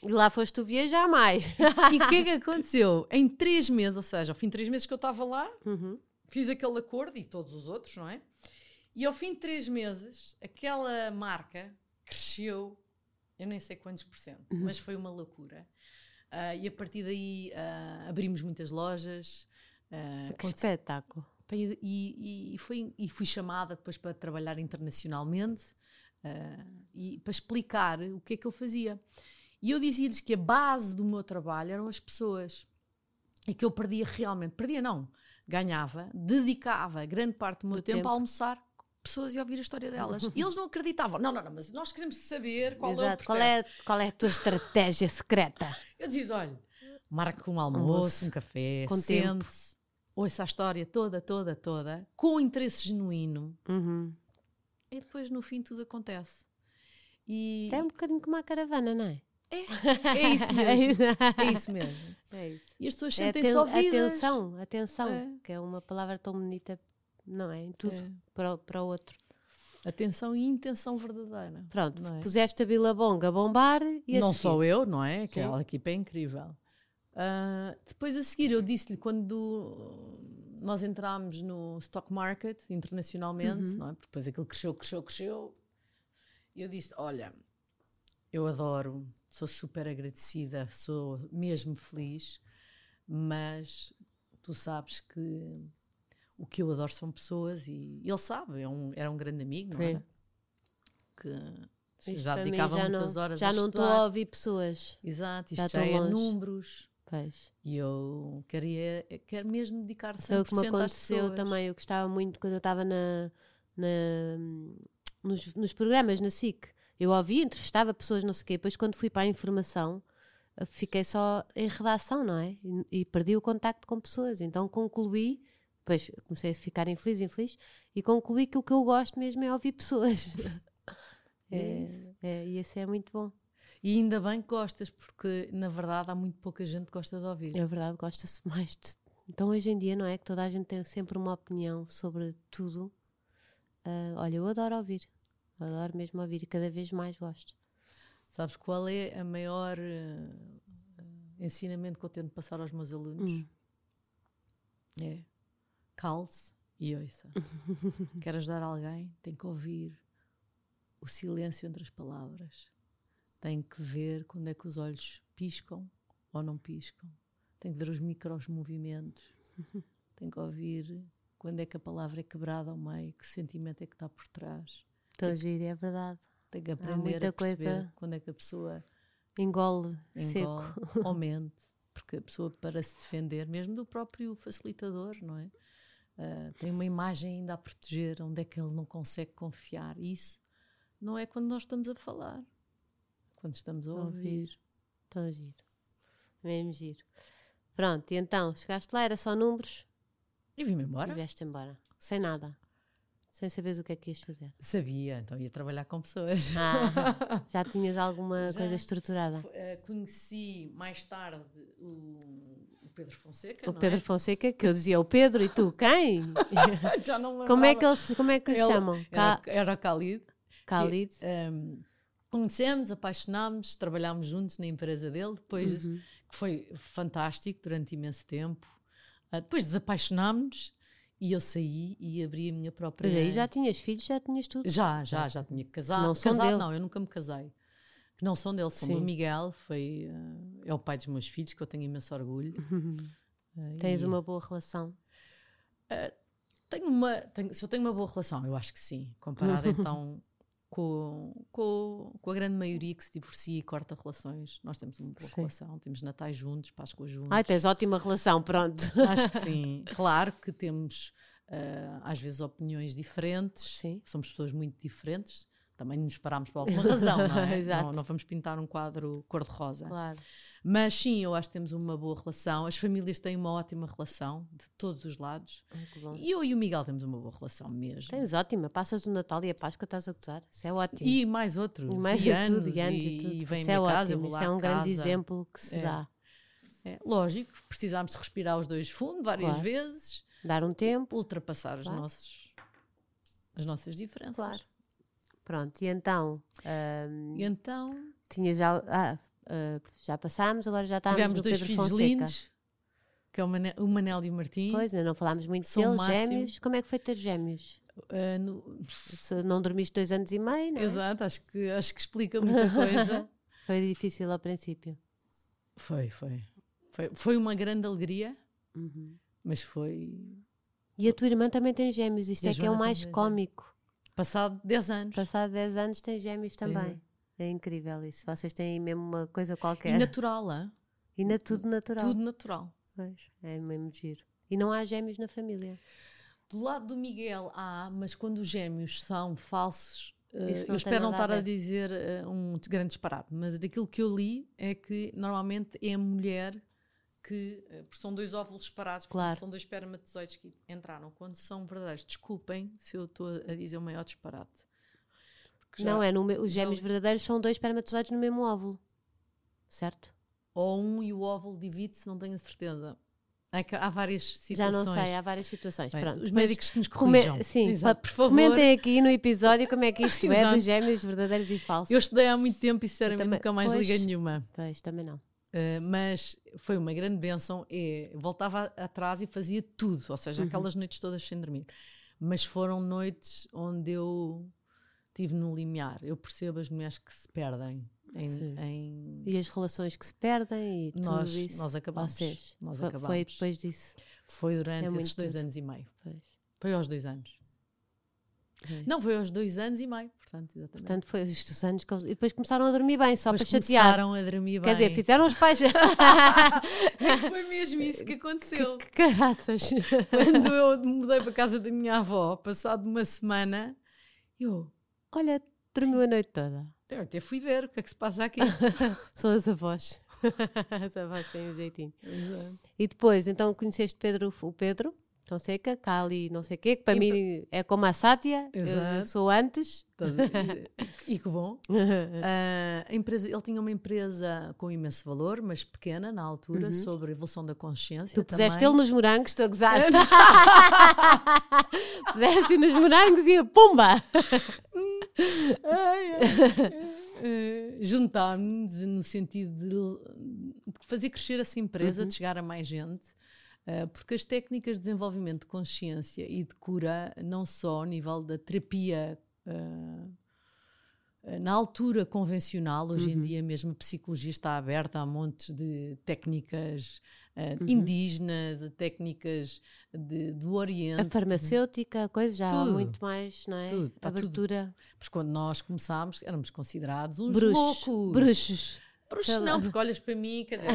E lá foste tu viajar mais. e o que é que aconteceu? Em três meses, ou seja, ao fim de três meses que eu estava lá, uhum. fiz aquele acordo e todos os outros, não é? E ao fim de três meses, aquela marca cresceu eu nem sei quantos por cento, uhum. mas foi uma loucura. Uh, e a partir daí uh, abrimos muitas lojas. Uh, que espetáculo! E, e, e, foi, e fui chamada depois para trabalhar internacionalmente e para explicar o que é que eu fazia. E eu dizia-lhes que a base do meu trabalho eram as pessoas. E que eu perdia realmente, perdia não, ganhava, dedicava grande parte do meu do tempo, tempo a almoçar pessoas e ouvir a história delas. e eles não acreditavam. Não, não, não, mas nós queremos saber qual Exato. é o Qual é, qual é a tua estratégia secreta? Eu dizia, olha, marca um almoço, almoço um café, sente-se, ouça a história toda, toda, toda, com interesse genuíno. Uhum. E depois, no fim, tudo acontece. E... É um bocadinho como a caravana, não é? É, é isso mesmo. é isso mesmo. É isso. E as pessoas sentem-se é ouvidas. Atenção, atenção, é. que é uma palavra tão bonita não é? Em tudo, É. para, o- para o outro. Atenção e intenção verdadeira. Pronto, é? puseste a Bilabonga a bombar e não só eu, não é? Aquela equipa é incrível. Ah, depois a seguir, eu disse-lhe quando nós entramos no stock market internacionalmente, Uhum. não é? Porque depois aquilo cresceu, cresceu, cresceu. E eu disse: Olha, eu adoro, sou super agradecida, sou mesmo feliz, mas tu sabes que o que eu adoro são pessoas e ele sabe, é um, era um grande amigo, não era? Que Isto já dedicava já muitas não, horas Já a não estou a ouvir pessoas. Exato, Já isto já, estou é longe. números. Pois. E eu queria, quero mesmo dedicar 100% Foi o que me aconteceu também. Eu gostava muito quando eu estava na, na- nos, nos programas na SIC. Eu ouvia, entrevistava pessoas, não sei o quê. Depois, quando fui para a informação, fiquei só em redação, não é? E, e perdi o contacto com pessoas. Então concluí, depois comecei a ficar infeliz, infeliz, e concluí que o que eu gosto mesmo é ouvir pessoas. é, Isso. é, e esse é muito bom. E ainda bem que gostas, porque na verdade há muito pouca gente que gosta de ouvir. É verdade, gosta-se mais de. Então hoje em dia, não é? Que toda a gente tem sempre uma opinião sobre tudo. Ah, olha, eu adoro ouvir. Adoro mesmo ouvir e cada vez mais gosto. Sabes qual é a maior eh, ensinamento que eu tento passar aos meus alunos? Hum. É cale-se e ouça. Quer ajudar alguém? Tem que ouvir o silêncio entre as palavras. Tem que ver quando é que os olhos piscam ou não piscam. Tem que ver os micros movimentos. Tem que ouvir quando é que a palavra é quebrada ao meio, que sentimento é que está por trás. Estou a giro, é verdade. Tem que aprender muita a perceber coisa. quando é que a pessoa Engole, engole seco. ou mente, porque a pessoa para se defender, mesmo do próprio facilitador, não é? Ah, tem uma imagem ainda a proteger, onde é que ele não consegue confiar. E Isso não é quando nós estamos a falar, quando estamos a ouvir. a giro. Mesmo giro. Pronto, e então, chegaste lá, era só números E vim-me e embora. vieste embora. Sem nada. Sem saberes o que é que ias fazer. Sabia, então ia trabalhar com pessoas. Ah, já tinhas alguma Já. coisa estruturada? Ah, conheci mais tarde o Pedro Fonseca. O não Pedro é? Fonseca, que eu dizia o Pedro e tu, quem? Já não me como, é que eles, como é que lhe chamam? Era, era Khalid. Khalid? Um, conhecemos, apaixonámos, trabalhámos juntos na empresa dele, depois Uhum. que foi fantástico durante imenso tempo. Ah, depois desapaixonámos e eu saí e abri a minha própria. Mas aí já tinhas filhos, já tinhas tudo. já, já, já tinha casado. Não casado dele. não, eu nunca me casei. Que não são dele, são Sim. do Miguel, foi, ah, é o pai dos meus filhos, que eu tenho imenso orgulho. Ah, Tens e- uma boa relação. Tenho uma, tenho- se eu tenho uma boa relação, eu acho que sim. Comparado então com, com, com a grande maioria que se divorcia e corta relações, nós temos uma boa Sim. relação. Temos Natais juntos, Páscoa juntos. Ai, tens ótima relação, pronto. Acho que sim. Claro que temos ah, às vezes opiniões diferentes, Sim. somos pessoas muito diferentes. Também nos paramos por alguma razão, não é? Exato. não, não vamos pintar um quadro cor-de-rosa. Claro. Mas sim, eu acho que temos uma boa relação. As famílias têm uma ótima relação de todos os lados. Ai. E eu e o Miguel temos uma boa relação mesmo. Tens ótima. Passas o Natal e a Páscoa, estás a gozar. Isso é ótimo. E mais outros. E mais e e anos, tudo, e anos e, e, tudo. e vem Isso é casa, ótimo. Isso é um grande exemplo que se É. dá. É, lógico, precisámos de respirar os dois fundo várias Claro. vezes, Dar um tempo. ultrapassar os Claro. nossos, as nossas diferenças. Claro. Pronto, e então, ahm, E então tinha já, ah, ah, já passámos, agora já estávamos tivemos no dois Pedro filhos Fonseca. lindos, que é o Manel, o Manel e o Martim. Pois, ainda não falámos muito São deles, máximo. gêmeos. Como é que foi ter gêmeos? Ah, no- Se não dormiste dois anos e meio, não é? Exato, acho que, acho que explica muita coisa. Foi difícil ao princípio. foi, foi, foi. Foi uma grande alegria, Uhum. mas foi E a tua irmã também tem gêmeos, isto E é que é o mais cómico. Passado 10 anos. Passado 10 anos tem gêmeos também. É incrível isso. Vocês têm mesmo uma coisa qualquer. E natural, hein? E na tudo natural. tudo natural. Pois, é mesmo giro. E não há gêmeos na família. Do lado do Miguel há, mas quando os gêmeos são falsos, não eu espero não a estar a, ver. dizer eh, um grande disparate, mas daquilo que eu li é que normalmente é a mulher que, eh, porque são dois óvulos separados, Claro. são dois espermatozoides que entraram. Quando são verdadeiros, desculpem se eu estou a dizer o maior disparate. Já- Não é, no os já gêmeos li- verdadeiros são dois espermatozoides no mesmo óvulo. Certo? Ou um e o óvulo divide-se, não tenho a certeza. Há, várias Já situações. não sei, há várias situações. Bem, Pronto. os médicos que nos corrijam. Sim, Exato, por favor. comentem aqui no episódio como é que isto é dos gêmeos verdadeiros e falsos. Eu estudei há muito tempo e sinceramente também- nunca mais pois. liguei nenhuma. Pois, também não. Uh, mas foi uma grande benção. É, voltava a- atrás e fazia tudo, ou seja, Uhum. aquelas noites todas sem dormir. Mas foram noites onde eu tive no limiar. Eu percebo as mulheres que se perdem em, em- E as relações que se perdem e nós, tudo isso. nós acabamos. Vocês. Nós Foi- acabamos. Foi depois disso. Foi durante É esses dois duro. anos e meio. Pois. Foi aos dois anos. Pois. Não, foi aos dois anos e meio, portanto, exatamente. Portanto, foi os anos que eles... E depois começaram a dormir bem, só Depois para chatear. começaram a dormir Quer dizer, bem. fizeram os pais. Foi mesmo isso que aconteceu. que caraças. Quando eu mudei para a casa da minha avó, passado uma semana, eu, Olha, dormiu a noite toda. eu até fui ver o que é que se passa aqui. São as avós. as avós têm um jeitinho. E depois, então, conheceste Pedro, o Pedro, Fonseca, cá ali não sei o quê, que para E mim é como a Sátia, eu sou antes. e, que bom. A empresa, ele tinha uma empresa com imenso valor, mas pequena na altura, sobre a evolução da consciência. Uhum. Tu puseste também. ele nos morangos, estou a gozar. puseste nos morangos e pumba! Ai. Eh, juntámos no sentido de, fazer crescer essa empresa, Uhum. de chegar a mais gente, porque as técnicas de desenvolvimento de consciência e de cura, não só ao nível da terapia. eh, eh, na altura convencional, hoje Uhum. em dia mesmo a psicologia está aberta a montes de técnicas eh, Uhum. indígenas, de técnicas de, do Oriente. A farmacêutica, a coisa já há Tudo. muito mais, não é? Tudo, tá tudo. Abertura. Mas quando nós começámos, éramos considerados uns Bruxos. loucos. Bruxos. Lá. não, porque olhas para mim, quer dizer,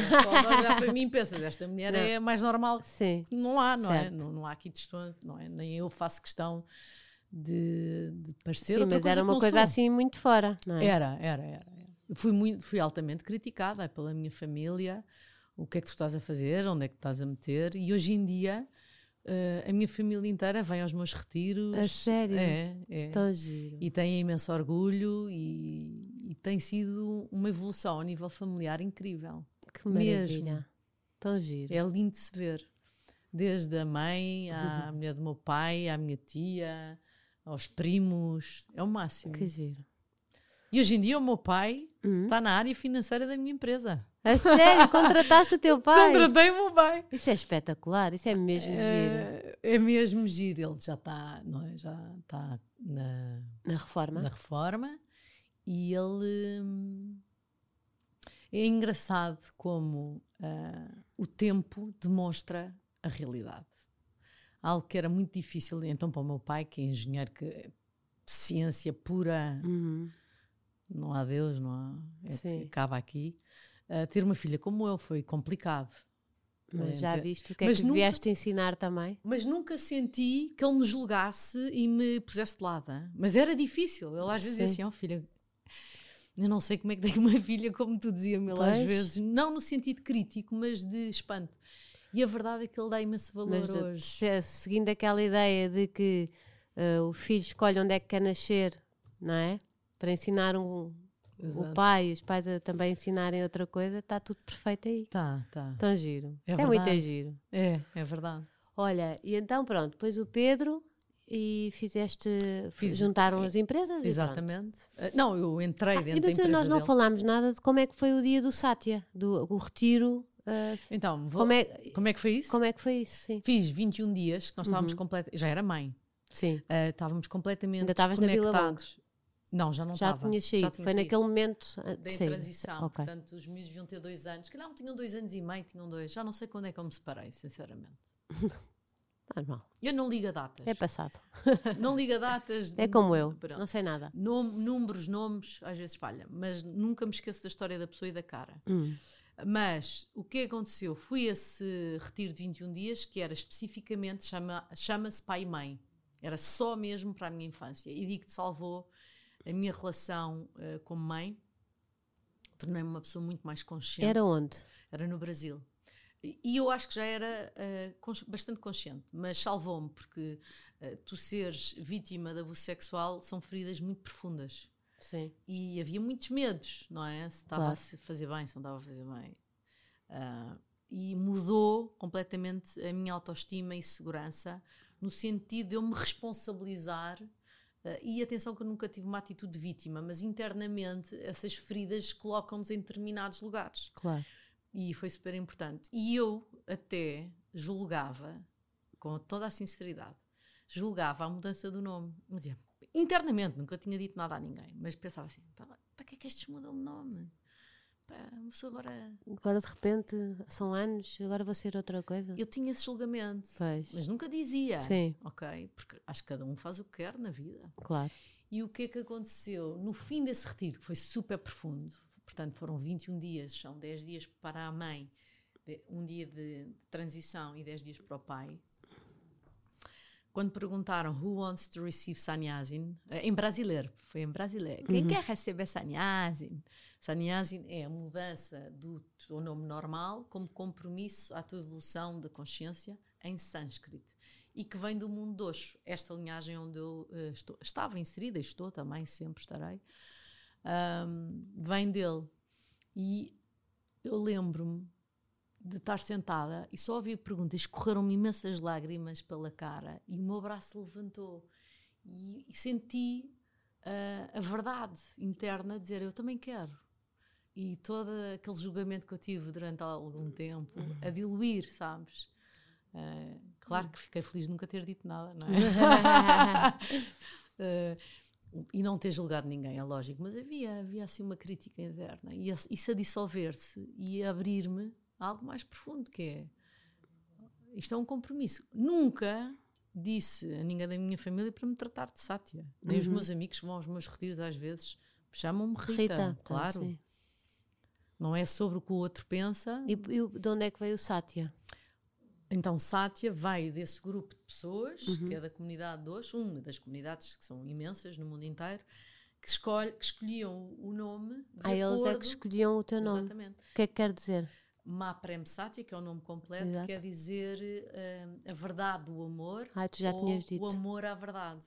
olhar para mim e pensas, esta mulher Não. é mais normal. Sim. Não há, não é? Certo. Não, não há aqui distância, não é? Nem eu faço questão de, de parecer Sim, outra mas era uma coisa sou. assim muito fora, não é? Era, era, era. Fui, muito, fui altamente criticada pela minha família. O que é que tu estás a fazer? Onde é que tu estás a meter? E hoje em dia, eh, a minha família inteira vem aos meus retiros. A sério? É, é. Tão giro. E tem imenso orgulho e tem sido uma evolução a nível familiar incrível. Que maravilha. mesmo. Tão giro. É lindo de se ver. Desde a mãe, à Uhum. mulher do meu pai, à minha tia, aos primos. É o máximo. Que giro. E hoje em dia o meu pai Hum. está na área financeira da minha empresa. A sério? Contrataste o teu pai? Contratei o meu pai. Isso é espetacular, isso é mesmo giro. É, é mesmo giro. Ele já está, não é? Já está na, Na reforma? na reforma e ele hum, é engraçado como ah, o tempo demonstra a realidade. Algo que era muito difícil então para o meu pai, que é engenheiro que é ciência pura, Uhum. não há Deus, não há, é- acaba aqui. Ah, ter uma filha como eu foi complicado. Mas já viste o que é mas que nunca- vieste ensinar também? Mas nunca senti que ele me julgasse e me pusesse de lado. hein? Mas era difícil. Ele às vezes dizia Sim. assim: Ó filha, eu não sei como é que tenho uma filha, como tu dizia-me às vezes. Não no sentido crítico, mas de espanto. E a verdade é que ele dá imenso valor Mas de- hoje. se- seguindo aquela ideia de que eh, o filho escolhe onde é que quer nascer, não é? Para ensinar um, o pai e os pais a também ensinarem outra coisa, está tudo perfeito aí. Tá, tá. Tão giro. É Isso é muito giro. É, é verdade. Olha, e então pronto, depois o Pedro e fizeste, Fiz- juntaram as empresas. Exatamente. Ah, Não, eu entrei Ah, dentro da mas empresa nós não dele. falámos nada de como é que foi o dia do Sátia, do o retiro. ah, Então, vou- como, é, como é que foi isso? como é que foi isso? Sim. Fiz 21 dias, que nós Uhum. estávamos completamente. Já era mãe. Sim. Ah, estávamos completamente Ainda estavas na Vila. Não, já não Já estava. tinha saído. tinha Foi saído. naquele momento. da transição. Ok. Portanto, os miúdos deviam ter dois anos. Que não tinham dois anos e meio, tinham dois. Já não sei quando é que eu me separei, sinceramente. Normal. Eu não ligo a datas. É passado. Não ligo a datas. É como eu. Pronto. Não sei nada. Nom- números, nomes, às vezes falha. Mas nunca me esqueço da história da pessoa e da cara. Hum. Mas o que aconteceu? Fui a esse retiro de 21 dias, que era especificamente, chama- chama-se pai e mãe. Era só mesmo para a minha infância. E digo que salvou a minha relação eh, como mãe. Tornei-me uma pessoa muito mais consciente. Era onde? Era no Brasil. E eu acho que já era cons- bastante consciente, mas salvou-me, porque eh, tu seres vítima de abuso sexual são feridas muito profundas. Sim. E havia muitos medos, não é? Se estava Claro. a se fazer bem, se não estava a fazer bem. Ah, e mudou completamente a minha autoestima e segurança, no sentido de eu me responsabilizar. Uh, e atenção que eu nunca tive uma atitude de vítima, mas internamente essas feridas colocam-nos em determinados lugares. Claro. E foi super importante. E eu até julgava, com toda a sinceridade, julgava a mudança do nome. Dizia, internamente, nunca tinha dito nada a ninguém, mas pensava assim: para que é que estes mudam de nome? Agora. Agora de repente são anos, agora vou ser outra coisa. Eu tinha esse julgamento, pois. mas nunca dizia. Sim. Ok? Porque acho que cada um faz o que quer na vida. Claro. E o que é que aconteceu? No fim desse retiro, que foi super profundo, portanto foram 21 dias, são 10 dias para a mãe, um dia de, de transição e 10 dias para o pai. Quando perguntaram who wants to receive sannyazin, eh, em brasileiro, foi em brasileiro, quem uhum. quer receber sannyazin? Sannyazin é a mudança do teu nome normal como compromisso à tua evolução da consciência em sânscrito e que vem do mundo doxo, esta linhagem onde eu uh, estou, estava inserida estou também, sempre estarei, um, vem dele. E eu lembro-me de estar sentada e só ouvi perguntas, escorreram-me imensas lágrimas pela cara e o meu braço levantou e, e senti uh, a verdade interna dizer eu também quero. E todo aquele julgamento que eu tive durante algum tempo a diluir, sabes? Uh, claro que fiquei feliz de nunca ter dito nada, não é? uh, e não ter julgado ninguém, é lógico, mas havia, havia assim uma crítica interna. E isso a dissolver-se e a abrir-me a algo mais profundo, que é isto é um compromisso. Nunca disse a ninguém da minha família para me tratar de Sátia. Nem uhum. os meus amigos que vão aos meus retiros às vezes chamam-me Rita, Rita, claro. Não é sobre o que o outro pensa. E, e de onde é que veio o Sátia? Então, Sátia veio desse grupo de pessoas, uhum. que é da comunidade de hoje, uma das comunidades que são imensas no mundo inteiro, que, escolhe, que escolhiam o nome. De ah, eles é que escolhiam o teu nome. Exatamente. O que é que quer dizer? Maprem Satya, que é o nome completo, Exato. quer dizer uh, a verdade do amor. Ah, tu já tinhas dito. O amor à verdade.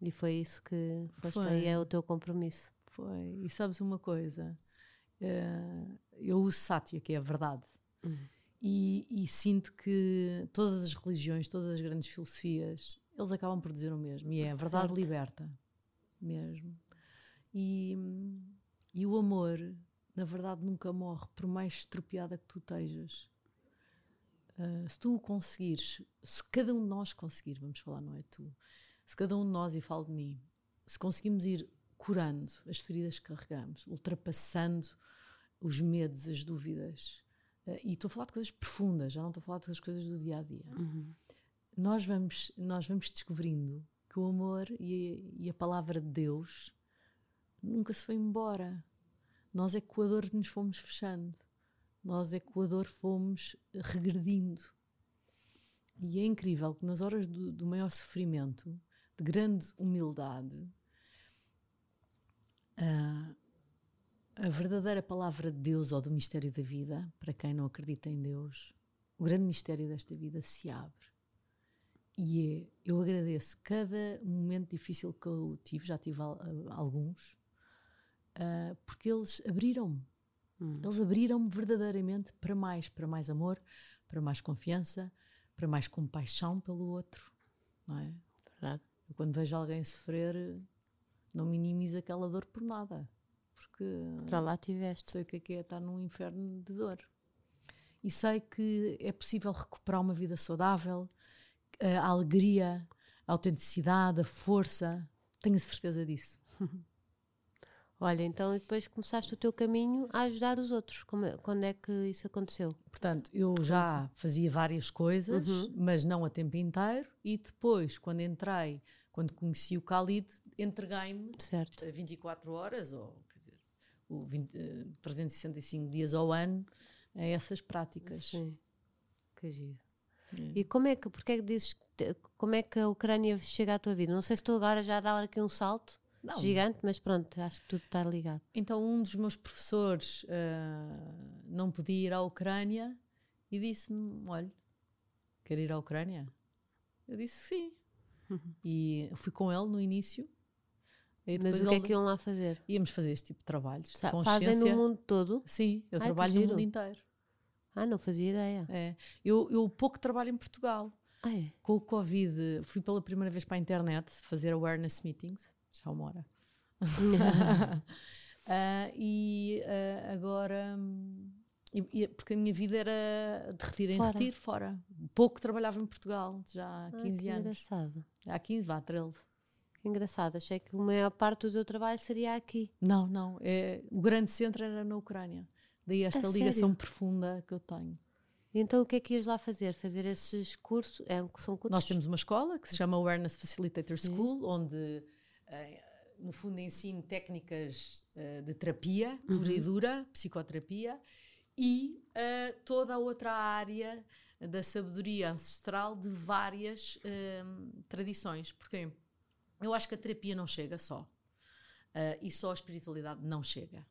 E foi isso que foste foi. aí, é o teu compromisso. Foi. E sabes uma coisa? Uh, eu uso Satya, que é a verdade. Uhum. E, e, sinto que todas as religiões, todas as grandes filosofias, eles acabam por dizer o mesmo. E é a verdade certo. liberta, mesmo. E, e o amor, na verdade, nunca morre, por mais estropiada que tu estejas. Uh, se tu o conseguires, se cada um de nós conseguir, vamos falar, não é tu, se cada um de nós, e falo de mim, se conseguimos ir curando as feridas que carregamos, ultrapassando os medos, as dúvidas, Uh, e estou a falar de coisas profundas, já não estou a falar das coisas do dia a dia. Uhum. Nós, vamos, nós vamos descobrindo que o amor e, e, a palavra de Deus nunca se foi embora. Nós é que o ador nos fomos fechando, nós é que o ador fomos regredindo. E é incrível que nas horas do, do maior sofrimento, de grande humildade, uh, a verdadeira palavra de Deus ou do mistério da vida, para quem não acredita em Deus, o grande mistério desta vida se abre. E é, eu agradeço cada momento difícil que eu tive, já tive alguns, uh, porque eles abriram-me. Hum. Eles abriram-me verdadeiramente para mais, para mais amor, para mais confiança, para mais compaixão pelo outro, não é? Verdade. Eu, quando vejo alguém sofrer, não minimizo aquela dor por nada porque já lá tiveste. sei o que é que é estar num inferno de dor. E sei que é possível recuperar uma vida saudável, a alegria, a autenticidade, a força. Tenho certeza disso. Olha, então depois começaste o teu caminho a ajudar os outros. Como, é, quando é que isso aconteceu? Portanto, eu já fazia várias coisas, uhum. mas não a tempo inteiro. E depois, quando entrei, quando conheci o Khalid, entreguei-me a 24 horas, ou o 20, 365 eh, dias ao ano a essas práticas. Sim, que giro. É. E como é que, porque é que dizes, como é que a Ucrânia chega à tua vida? Não sei se estou agora já dar aqui um salto não. gigante, mas pronto, acho que tudo está ligado. Então um dos meus professores uh, não podia ir à Ucrânia e disse-me, olha, quer ir à Ucrânia? Eu disse sim. Uhum. E fui com ele no início mas o que é que iam lá fazer? Íamos fazer este tipo de trabalhos. Tá, fazem no mundo todo? Sim, eu Ai, trabalho no mundo inteiro. Ah, não fazia ideia. É. Eu, eu pouco trabalho em Portugal. Ah, é? Com o Covid, fui pela primeira vez para a internet fazer awareness meetings. Já uma hora. Ah, e ah, agora. hum, e- e- porque a minha vida era de retiro em retiro, fora. Pouco trabalhava em Portugal, já há Ah, 15 que anos. engraçado. Há 15, vá, 13. Engraçado. Achei que a maior parte do teu trabalho seria aqui. Não, não. É, o grande centro era na Ucrânia. Daí esta A ligação sério? profunda que eu tenho. Então o que é que ias lá fazer? Fazer esses cursos? É, são cursos? Nós temos uma escola que se chama Awareness Facilitator Sim. School, onde, eh, no fundo, ensino técnicas eh, de terapia pura e dura, psicoterapia, e eh, toda a outra área da sabedoria ancestral de várias eh, tradições. Porque eu acho que a terapia não chega só. eh, e só a espiritualidade não chega.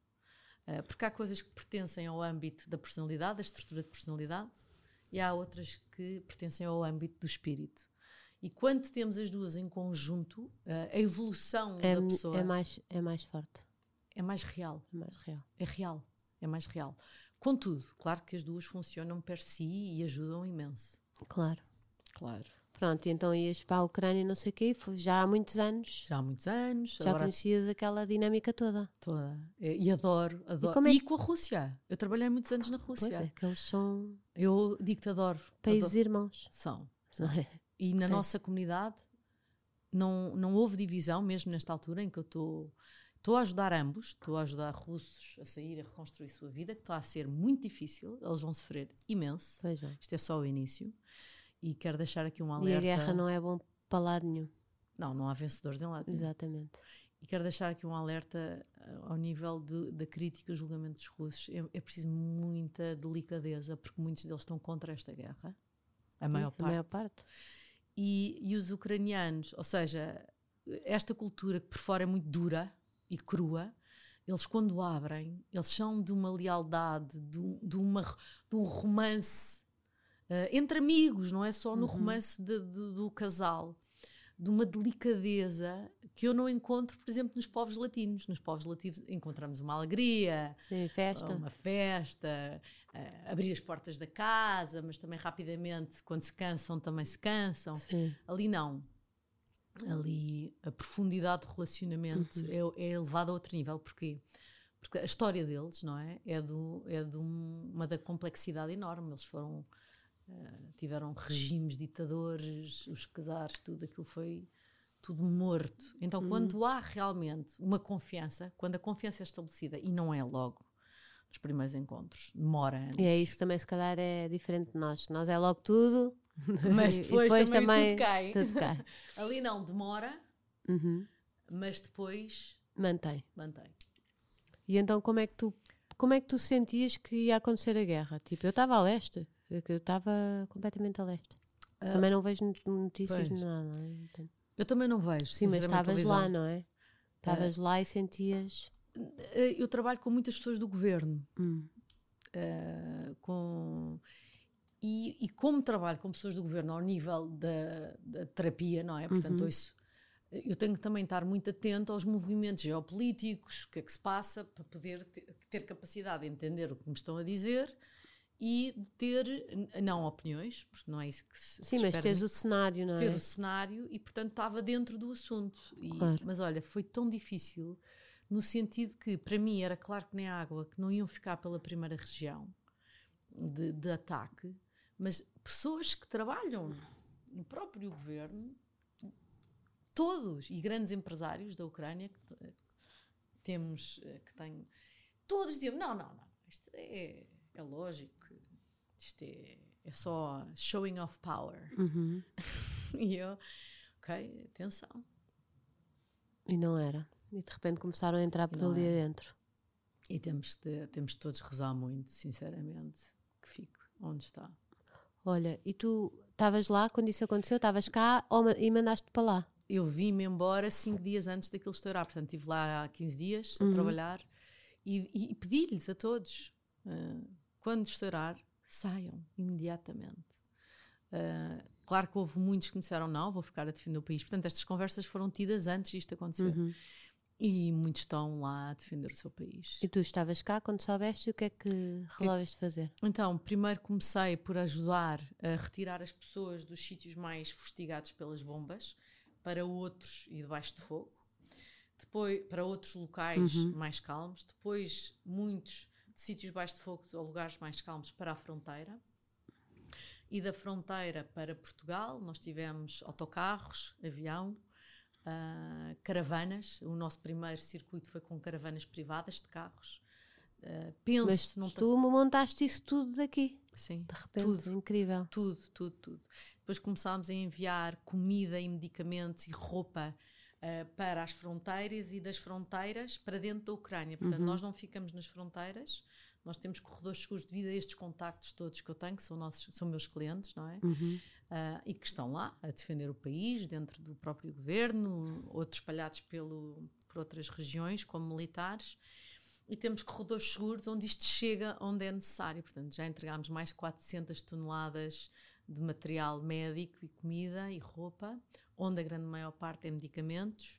Eh, porque há coisas que pertencem ao âmbito da personalidade, da estrutura de personalidade, e há outras que pertencem ao âmbito do espírito. E quando temos as duas em conjunto, eh, a evolução é, da pessoa é mais, é mais forte, é mais real. é mais real. É real. É mais real. Contudo, claro que as duas funcionam per si e ajudam imenso. Claro. Claro. Pronto, e então ias para a Ucrânia e não sei o quê, já há muitos anos, Já há muitos anos, já agora conhecias aquela dinâmica toda. toda. E, e adoro, adoro. E, como é que- com a Rússia. Eu trabalhei muitos anos na Pois Rússia. é, que eles são Eu digo-te adoro. países adoro. irmãos. São. não é? E na nossa comunidade não, não houve divisão, mesmo nesta altura em que eu estou. Estou a ajudar ambos, estou a ajudar russos a sair, a reconstruir sua vida, que está a ser muito difícil, eles vão sofrer imenso. Pois é. Isto é só o início. E quero deixar aqui um E alerta. a guerra não é bom para lado nenhum. Não, não há vencedores em lado. nenhum. Exatamente. E quero deixar aqui um alerta eh, ao nível de- da crítica e julgamento dos russos. É, é preciso muita delicadeza, porque muitos deles estão contra esta guerra. A maior A parte. maior parte. E, e os ucranianos, ou seja, esta cultura que por fora é muito dura e crua, eles quando abrem, eles são de uma lealdade, de, de uma, de um romance eh, entre amigos, não é só no romance de- de- do casal, de uma delicadeza que eu não encontro, por exemplo, nos povos latinos. Nos povos latinos encontramos uma alegria, Sim, festa. uma festa, eh, abrir as portas da casa, mas também rapidamente, quando se cansam, também se cansam. Sim. Ali não. Ali a profundidade do relacionamento é, é elevada a outro nível. Porquê? Porque a história deles, não é? É, do, é de um- uma da complexidade enorme. Eles foram. Eh, tiveram regimes ditadores, os casares, tudo aquilo foi tudo morto. Então, quando há realmente uma confiança, quando a confiança é estabelecida, e não é logo nos primeiros encontros, demora anos. E é isso também, se calhar, é diferente de nós. Nós é logo tudo. Mas e depois, também, tudo cai. tudo cai. Ali não, demora, Uhum. mas depois Mantém. mantém. E então como é que tu como é que tu sentias que ia acontecer a guerra? Tipo, eu estava a leste, que eu estava completamente a leste. Também não vejo not- notícias pois. de nada. é? Eu também não vejo. Sim, mas estavas lá, não é? Estavas lá e sentias. Eh, Eu trabalho com muitas pessoas do governo. Hum, eh, com e, e como trabalho com pessoas do governo ao nível da, da terapia, não é? Portanto, Uhum. isso, eu tenho que também estar muito atento aos movimentos geopolíticos, o que é que se passa, para poder ter, ter capacidade de entender o que me estão a dizer e de ter, não opiniões, porque não é isso que se, Sim, se mas tens o cenário, não ter é? o cenário e, portanto, estava dentro do assunto. E- Claro. Mas olha, foi tão difícil no sentido que, para mim, era claro que nem água, que não iam ficar pela primeira região de, de ataque, mas pessoas que trabalham no próprio governo, todos, e grandes empresários da Ucrânia, que t- temos, eh, que têm, todos diziam, não, não, não, isto é, é lógico, isto é, é só showing off power. Uhum. E eu, ok, atenção. E não era. E de repente começaram a entrar por ali era. adentro. E temos de, temos de todos rezar muito, sinceramente, que fico onde está. Olha, e tu estavas lá quando isso aconteceu? Estavas cá ou e mandaste para lá? Eu vim-me embora cinco dias antes daquilo estourar, portanto estive lá há 15 dias Uhum. a trabalhar e, e- pedi-lhes a todos, ah, quando estourar, saiam imediatamente. Ah, claro que houve muitos que me disseram não, vou ficar a defender o país. Portanto, estas conversas foram tidas antes disto acontecer. Uhum. E muitos estão lá a defender o seu país. E tu estavas cá quando soubeste e o que é que resolveste fazer? Então, primeiro comecei por ajudar a retirar as pessoas dos sítios mais fustigados pelas bombas para outros e debaixo de fogo. Depois, para outros locais Uhum. mais calmos. Depois, muitos de sítios baixo de fogo ou lugares mais calmos para a fronteira. E da fronteira para Portugal, nós tivemos autocarros, avião, ah, caravanas. O nosso primeiro circuito foi com caravanas privadas de carros. Ah, penso, Mas tu montaste isso tudo daqui, Sim, de repente, tudo, incrível. tudo, tudo, tudo. Depois começámos a enviar comida e medicamentos e roupa ah, para as fronteiras e das fronteiras para dentro da Ucrânia. Portanto, Uhum. nós não ficamos nas fronteiras, nós temos corredores seguros devido a estes contactos todos que eu tenho, que são, nossos, são meus clientes, não é? Uhum. Ah, e que estão lá a defender o país, dentro do próprio governo, outros espalhados pelo, por outras regiões, como militares. E temos corredores seguros onde isto chega onde é necessário. Portanto, já entregámos mais de 400 toneladas de material médico e comida e roupa, onde a grande maior parte é medicamentos.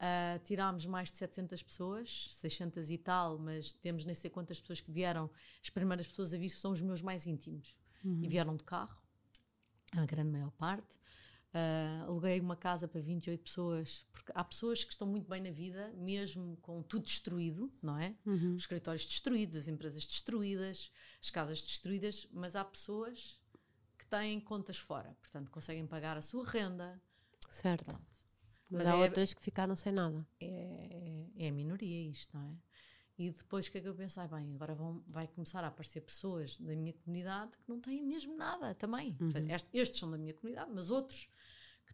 Ah, tirámos mais de 700 pessoas, 600 e tal, mas temos nem sei quantas pessoas que vieram. As primeiras pessoas a vir são os meus mais íntimos. E vieram de carro, a grande maior parte. Ah, aluguei uma casa para 28 pessoas, porque há pessoas que estão muito bem na vida, mesmo com tudo destruído, não é? Uhum. Os escritórios destruídos, as empresas destruídas, as casas destruídas, mas há pessoas que têm contas fora, portanto conseguem pagar a sua renda. Certo. Pronto. Mas, Mas há é- outras que ficaram sem nada. É, é a minoria isto, não é? E depois o que é que eu pensei? Bem, agora vão, vai começar a aparecer pessoas da minha comunidade que não têm mesmo nada também. Portanto, est- estes são da minha comunidade, mas outros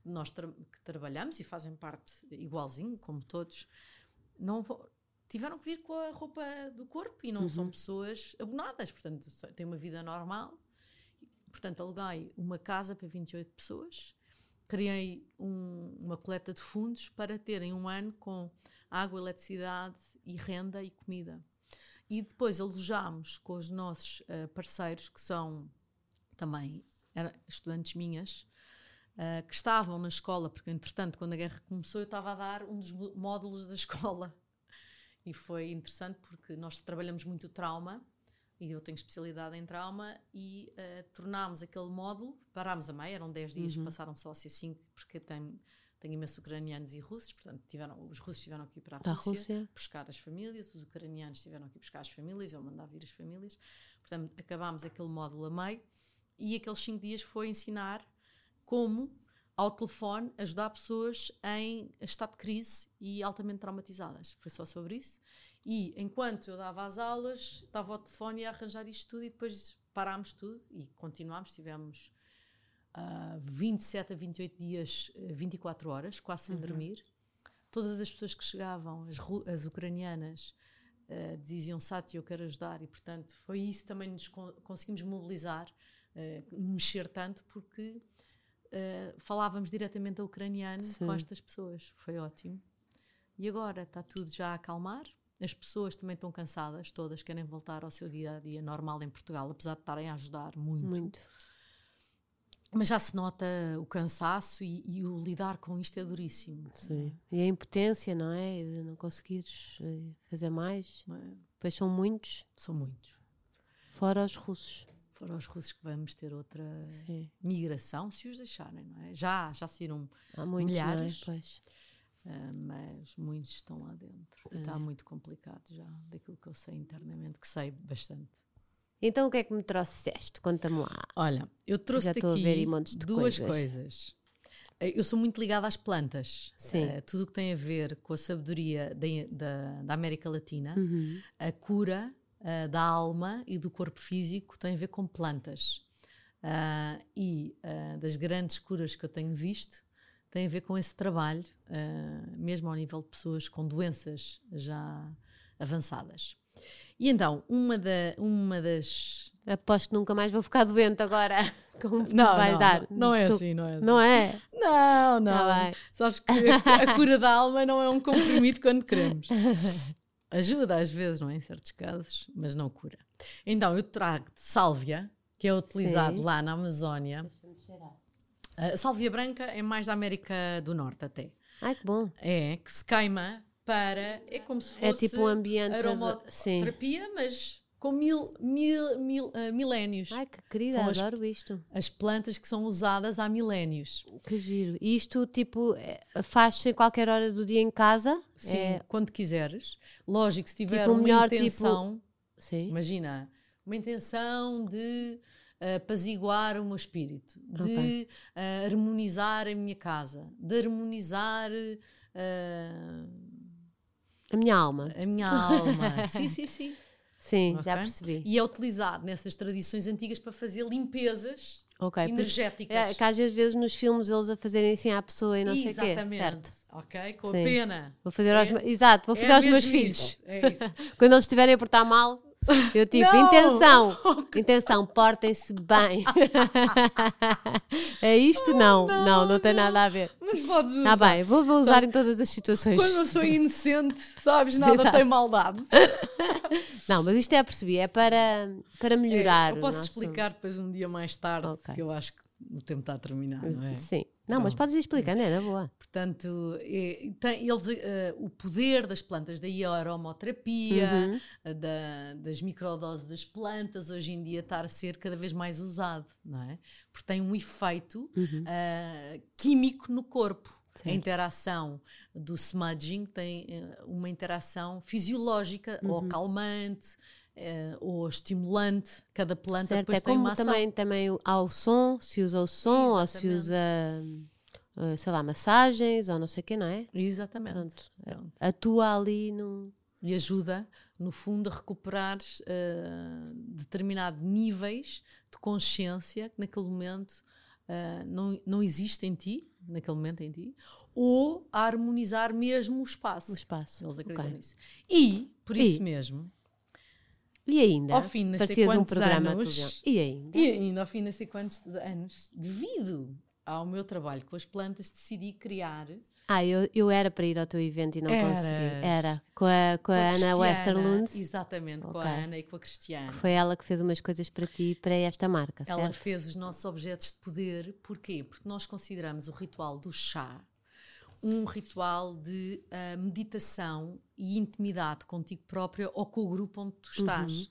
que nós tra- que trabalhamos e fazem parte igualzinho, como todos, não tiveram que vir com a roupa do corpo e não são pessoas abonadas, portanto, têm uma vida normal. Portanto, aluguei uma casa para 28 pessoas, criei um- uma coleta de fundos para terem um ano com água, eletricidade e renda e comida. E depois alojámos com os nossos eh, parceiros, que são também estudantes minhas, eh, que estavam na escola, porque entretanto, quando a guerra começou, eu estava a dar um dos módulos da escola. E foi interessante porque nós trabalhamos muito o trauma, e eu tenho especialidade em trauma, e eh, tornámos aquele módulo, parámos a meia, eram 10 dias, passaram só a ser 5, porque tem, tem imensos ucranianos e russos, portanto, tiveram, os russos tiveram que ir para a Para Rússia, Rússia. buscar as famílias, os ucranianos tiveram que ir buscar as famílias, ou mandar vir as famílias. Portanto, acabámos aquele módulo a meio, e aqueles 5 dias foi ensinar como, ao telefone, ajudar pessoas em estado de crise e altamente traumatizadas. Foi só sobre isso. E enquanto eu dava as aulas, estava ao telefone a arranjar isto tudo e depois parámos tudo e continuámos. Tivemos ah, 27 a 28 dias, eh, 24 horas, quase sem dormir. Todas as pessoas que chegavam, as, as ucranianas, eh, diziam Sati, eu quero ajudar, e portanto foi isso também nos con- conseguimos mobilizar, eh, mexer tanto, porque falávamos diretamente a ucraniano Sim. com estas pessoas, foi ótimo. E agora está tudo já a acalmar, as pessoas também estão cansadas, todas querem voltar ao seu dia a dia normal em Portugal, apesar de estarem a ajudar muito. Muito. Mas já se nota o cansaço e, e o lidar com isto é duríssimo. Sim. E a impotência, não é? De não conseguires eh, fazer mais. é? Pois são muitos, São muitos. fora os russos. Foram os russos que vamos ter outra Sim. migração, se os deixarem, não é? Já, já saíram, Há muitos, Milhares. não é? Pois. Ah, mas muitos estão lá dentro. É. Está muito complicado já, daquilo que eu sei internamente, que sei bastante. Então o que é que me trouxeste? Conta-me lá. Olha, eu trouxe aqui de duas coisas. coisas. Eh, Eu sou muito ligada às plantas. Sim. Eh, tudo o que tem a ver com a sabedoria da, da, da América Latina, Uhum. a cura eh, da alma e do corpo físico tem a ver com plantas. Ah, e ah, das grandes curas que eu tenho visto tem a ver com esse trabalho, ah, mesmo ao nível de pessoas com doenças já avançadas. E então, uma, da, uma das. Aposto que nunca mais vou ficar doente agora. Como Não, vais não, dar? não, não é Tu- assim, não é assim. Não é? Não, não. Tá bem. Sabes que a, a cura da alma não é um comprimido quando queremos. Ajuda às vezes, não é? Em certos casos, mas não cura. Então, eu trago de sálvia, que é utilizado Sim. lá na Amazónia. A sálvia branca é mais da América do Norte até. Ai, que bom. É, que se queima para. É como se fosse É tipo um ambiente. de- Sim. aromaterapia, mas com mil, mil, mil, ah, milénios. Ai, que querida, São as- adoro isto. As plantas que são usadas há milénios. Que giro. E isto, tipo, é- faz-se em qualquer hora do dia em casa? Sim, É, quando quiseres. Lógico, se tiver Tipo, uma melhor, tipo- intenção, sim. imagina, uma intenção de apaziguar o meu espírito, de Ok. ah, harmonizar a minha casa, de harmonizar ah, A minha alma. a minha alma. sim, sim, sim. Sim, já Ok? percebi. E é utilizado nessas tradições antigas para fazer limpezas Ok. por- energéticas. É, que às vezes nos filmes eles a fazerem assim à pessoa e não sei o quê. Exatamente. Ok? Com Sim. a pena. Vou fazer aos, É- me- Exato, vou É fazer aos meus filhos. isso, É isso. Quando eles estiverem a portar mal, eu tipo, Não! intenção, intenção, portem-se bem. é isto? Não, não, não, tem nada a ver. Mas podes usar. Está bem, vou, vou usar em todas as situações. Quando eu sou inocente, sabes, nada Exato. tem maldade. Não, mas isto é a perceber, é para, para melhorar. É, eu posso nosso- explicar depois um dia mais tarde, Ok. que eu acho que o tempo está a terminar, não é? Sim. Não, mas Pronto. podes ir explicando, é na boa. Portanto, tem, eles, eh, o poder das plantas, daí a aromoterapia, Uhum. a da- das microdoses das plantas, hoje em dia está a ser cada vez mais usado, não é? Porque tem um efeito Uhum. ah, químico no corpo. A interação do smudging tem eh, uma interação fisiológica, ou Uhum. calmante, eh, ou estimulante. Cada planta Certo, depois é tem como uma ação. também, também o- há o som, se usa o som, ou se Exatamente. usa, uh, sei lá, massagens, ou não sei o quê, não é? Exatamente. Pronto. Pronto. Atua ali no... e ajuda, no fundo, a recuperar eh, determinados níveis de consciência que naquele momento eh, não, não existe em ti, naquele momento em ti, ou a harmonizar mesmo o espaço. o espaço. Eles acreditam Ok. nisso. E, por E? isso mesmo, E ainda? ao fim de Parecias um quantos programa anos. E ainda? e ainda ao fim de não sei quantos anos, devido ao meu trabalho com as plantas, decidi criar Ah, eu, eu era para ir ao teu evento e não consegui. Eras. Era, com a, com a Ana Cristiana, Westerlund. Exatamente, com a. Ana e com a Cristiana. Foi ela que fez umas coisas para ti e para esta marca, Ela certo? fez os nossos objetos de poder, porquê? Porque nós consideramos o ritual do chá um ritual de ah, meditação e intimidade contigo própria ou com o grupo onde tu estás. Uhum.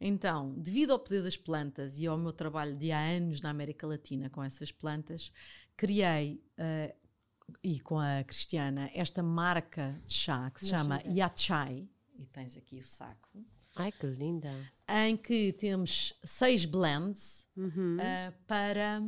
Então, devido ao poder das plantas e ao meu trabalho de há anos na América Latina com essas plantas, criei, ah, e com a Cristiana, esta marca de chá que se chama ver. Yachai, e tens aqui o saco, Ai, que linda. em que temos seis blends Uhum. uh, para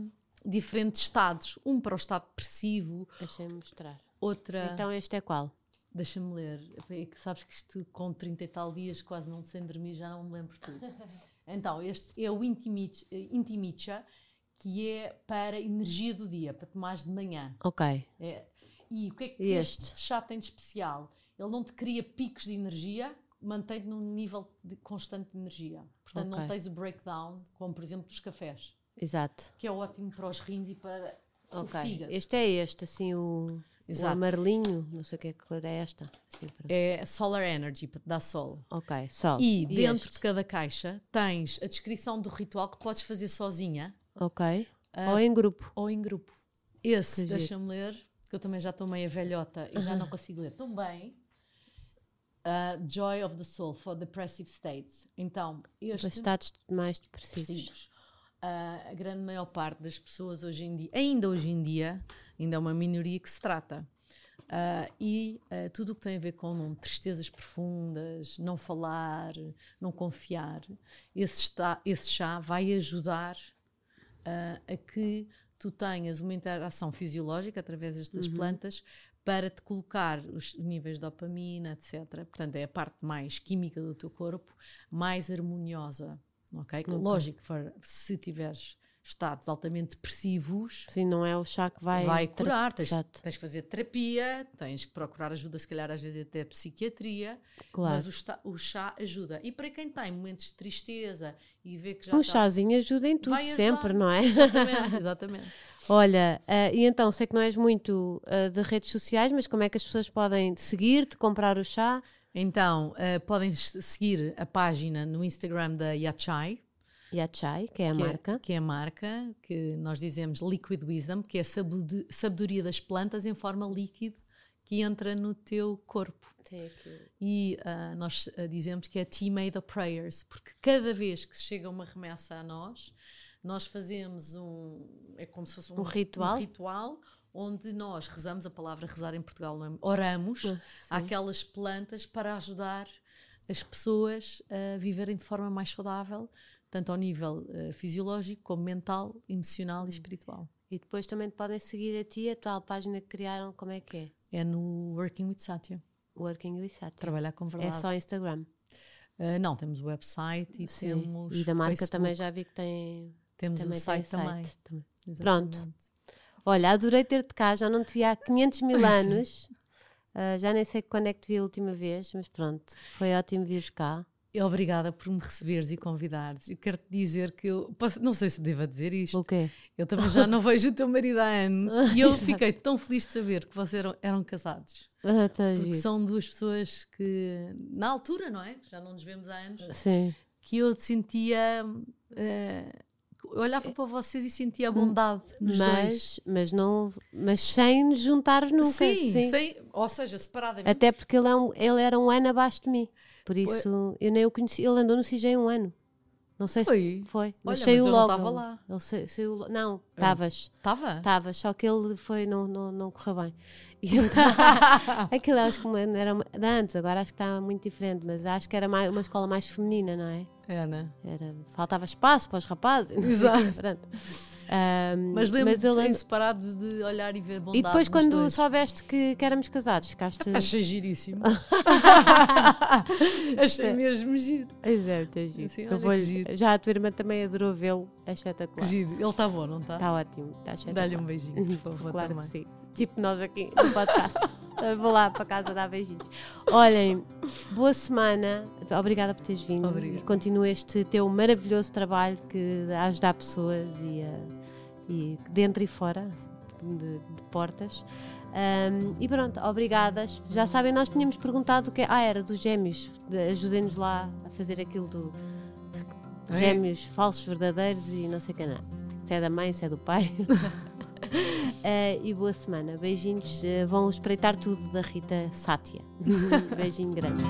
diferentes estados. Um para o estado depressivo, Deixa-me mostrar. Outra. Então este é qual? Deixa-me ler. É que sabes que isto com 30 e tal dias, quase não sem dormir, já não me lembro tudo. Então, este é o Intimicha, Intimicha que é para energia do dia, para tomares de manhã. Ok. É, e o que é que este? este? chá tem de especial? Ele não te cria picos de energia, mantém-te num nível de constante de energia. Portanto, não Ok. tens o breakdown, como por exemplo dos cafés, Exato. que é ótimo para os rins e para Ok. o fígado. Este é este, assim, o, o Exato. amarelinho. Não sei o que é que cor é esta. Assim, para- É Solar Energy, para dar sol. Ok, sol. E, dentro este? de cada caixa tens a descrição do ritual que podes fazer sozinha Ok. Ou em grupo. ou em grupo. Esse, deixa-me ler, que eu também já estou meia velhota e já não consigo ler tão bem. Uh, Joy of the Soul for Depressive States. Então, Para este estados mais depressivos. A grande maior parte das pessoas hoje em dia, ainda hoje em dia, ainda é uma minoria que se trata. Uh, e uh, tudo o que tem a ver com tristezas profundas, não falar, não confiar, esse, está, esse chá vai ajudar uh, a que tu tenhas uma interação fisiológica através destas plantas para te colocar os níveis de dopamina, etc. Portanto, é a parte mais química do teu corpo, mais harmoniosa. Ok? Lógico, for- se tiveres estados altamente depressivos, Sim, não é o chá que vai... vai, curar. Tens, tens que fazer terapia, tens que procurar ajuda, se calhar às vezes até psiquiatria, claro. mas o, o chá ajuda. E para quem tem momentos de tristeza e vê que já Um está- chazinho ajuda em tudo, ajudar. sempre, não é? Exatamente, exatamente. Olha, eh, e então, sei que não és muito eh, de redes sociais, mas como é que as pessoas podem seguir-te, comprar o chá? Então, eh, podem seguir a página no Instagram da Yachai, E a Chai, que é a que, marca. É, que é a marca, que nós dizemos Liquid Wisdom, que é a sabedo- sabedoria das plantas em forma líquida, que entra no teu corpo. E uh, nós uh, dizemos que é Team Made Prayers, porque cada vez que chega uma remessa a nós, nós fazemos um. É como se fosse um, Um ritual? um ritual onde nós rezamos a palavra rezar em Portugal, é? oramos sim. àquelas plantas para ajudar as pessoas a viverem de forma mais saudável, tanto ao nível uh, fisiológico como mental, emocional Hum. e espiritual. E depois também podem seguir a ti, a tua página que criaram, como é que é? É no Working with Satya, Working with Satya. trabalhar com É verdade. só Instagram. Uh, não, temos o website e Sim. temos E da marca Facebook, também já vi que tem. temos o site tem também. site também. Pronto. Olha, adorei ter-te cá, já não te vi há 500 mil anos. Ah, já nem sei quando é que te vi a última vez, mas pronto, foi ótimo vires cá. Obrigada por me receberes e convidares. Eu quero-te dizer que eu posso- não sei se devo dizer isto. O quê? Eu também já não vejo o teu marido há anos e eu fiquei tão feliz de saber que vocês eram, eram casados. Ah, tá Porque giro. são duas pessoas que, na altura, não é? Já não nos vemos há anos, Sim. que eu sentia. eu olhava para vocês e sentia a bondade nos dois. Mas, mas, não, mas sem nos juntar nunca. Sim, sim. sem- ou seja, separadamente. Até porque ele, é um- ele era um ano abaixo de mim. Por isso, eu nem o conheci. Ele andou no CIG um ano. Não sei Foi? se foi. Mas Olha, saiu mas eu não logo. estava lá. Ele sa- saiu, lo- não, estavas. Estava? Estavas, só que ele foi, não, não, não correu bem. E então, aquilo acho que era de antes, agora acho que está muito diferente, mas acho que era mais, uma escola mais feminina, não é? É, né? Era, faltava espaço para os rapazes. Exato. Ahm, Mas lembro-me ele- de separados de olhar e ver bondade E depois, quando dois. soubeste que, que éramos casados, ficaste. Achei giríssimo. Achei mesmo giro. Pois é, giro. Assim, Eu que giro. Já a tua irmã também adorou vê-lo, é espetacular. giro. Ele está bom, não está? Está ótimo, está espetacular. Dá-lhe um beijinho, por favor, claro também. que sim. Tipo nós aqui no podcast. Vou lá para casa dar beijinhos. Olhem, boa semana. Obrigada por teres vindo. Obrigada. E continua este teu maravilhoso trabalho que a ajudar pessoas e, a- e dentro e fora de, de portas. Ahm, e pronto, obrigadas. Já sabem, nós tínhamos perguntado o que é. Ah, era dos gêmeos. De- Ajudem-nos lá a fazer aquilo do É. gêmeos falsos, verdadeiros e não sei o que não. Se é da mãe, se é do pai. Eh, e boa semana. Beijinhos. eh, vão espreitar tudo da Rita Sátia. Beijinho grande.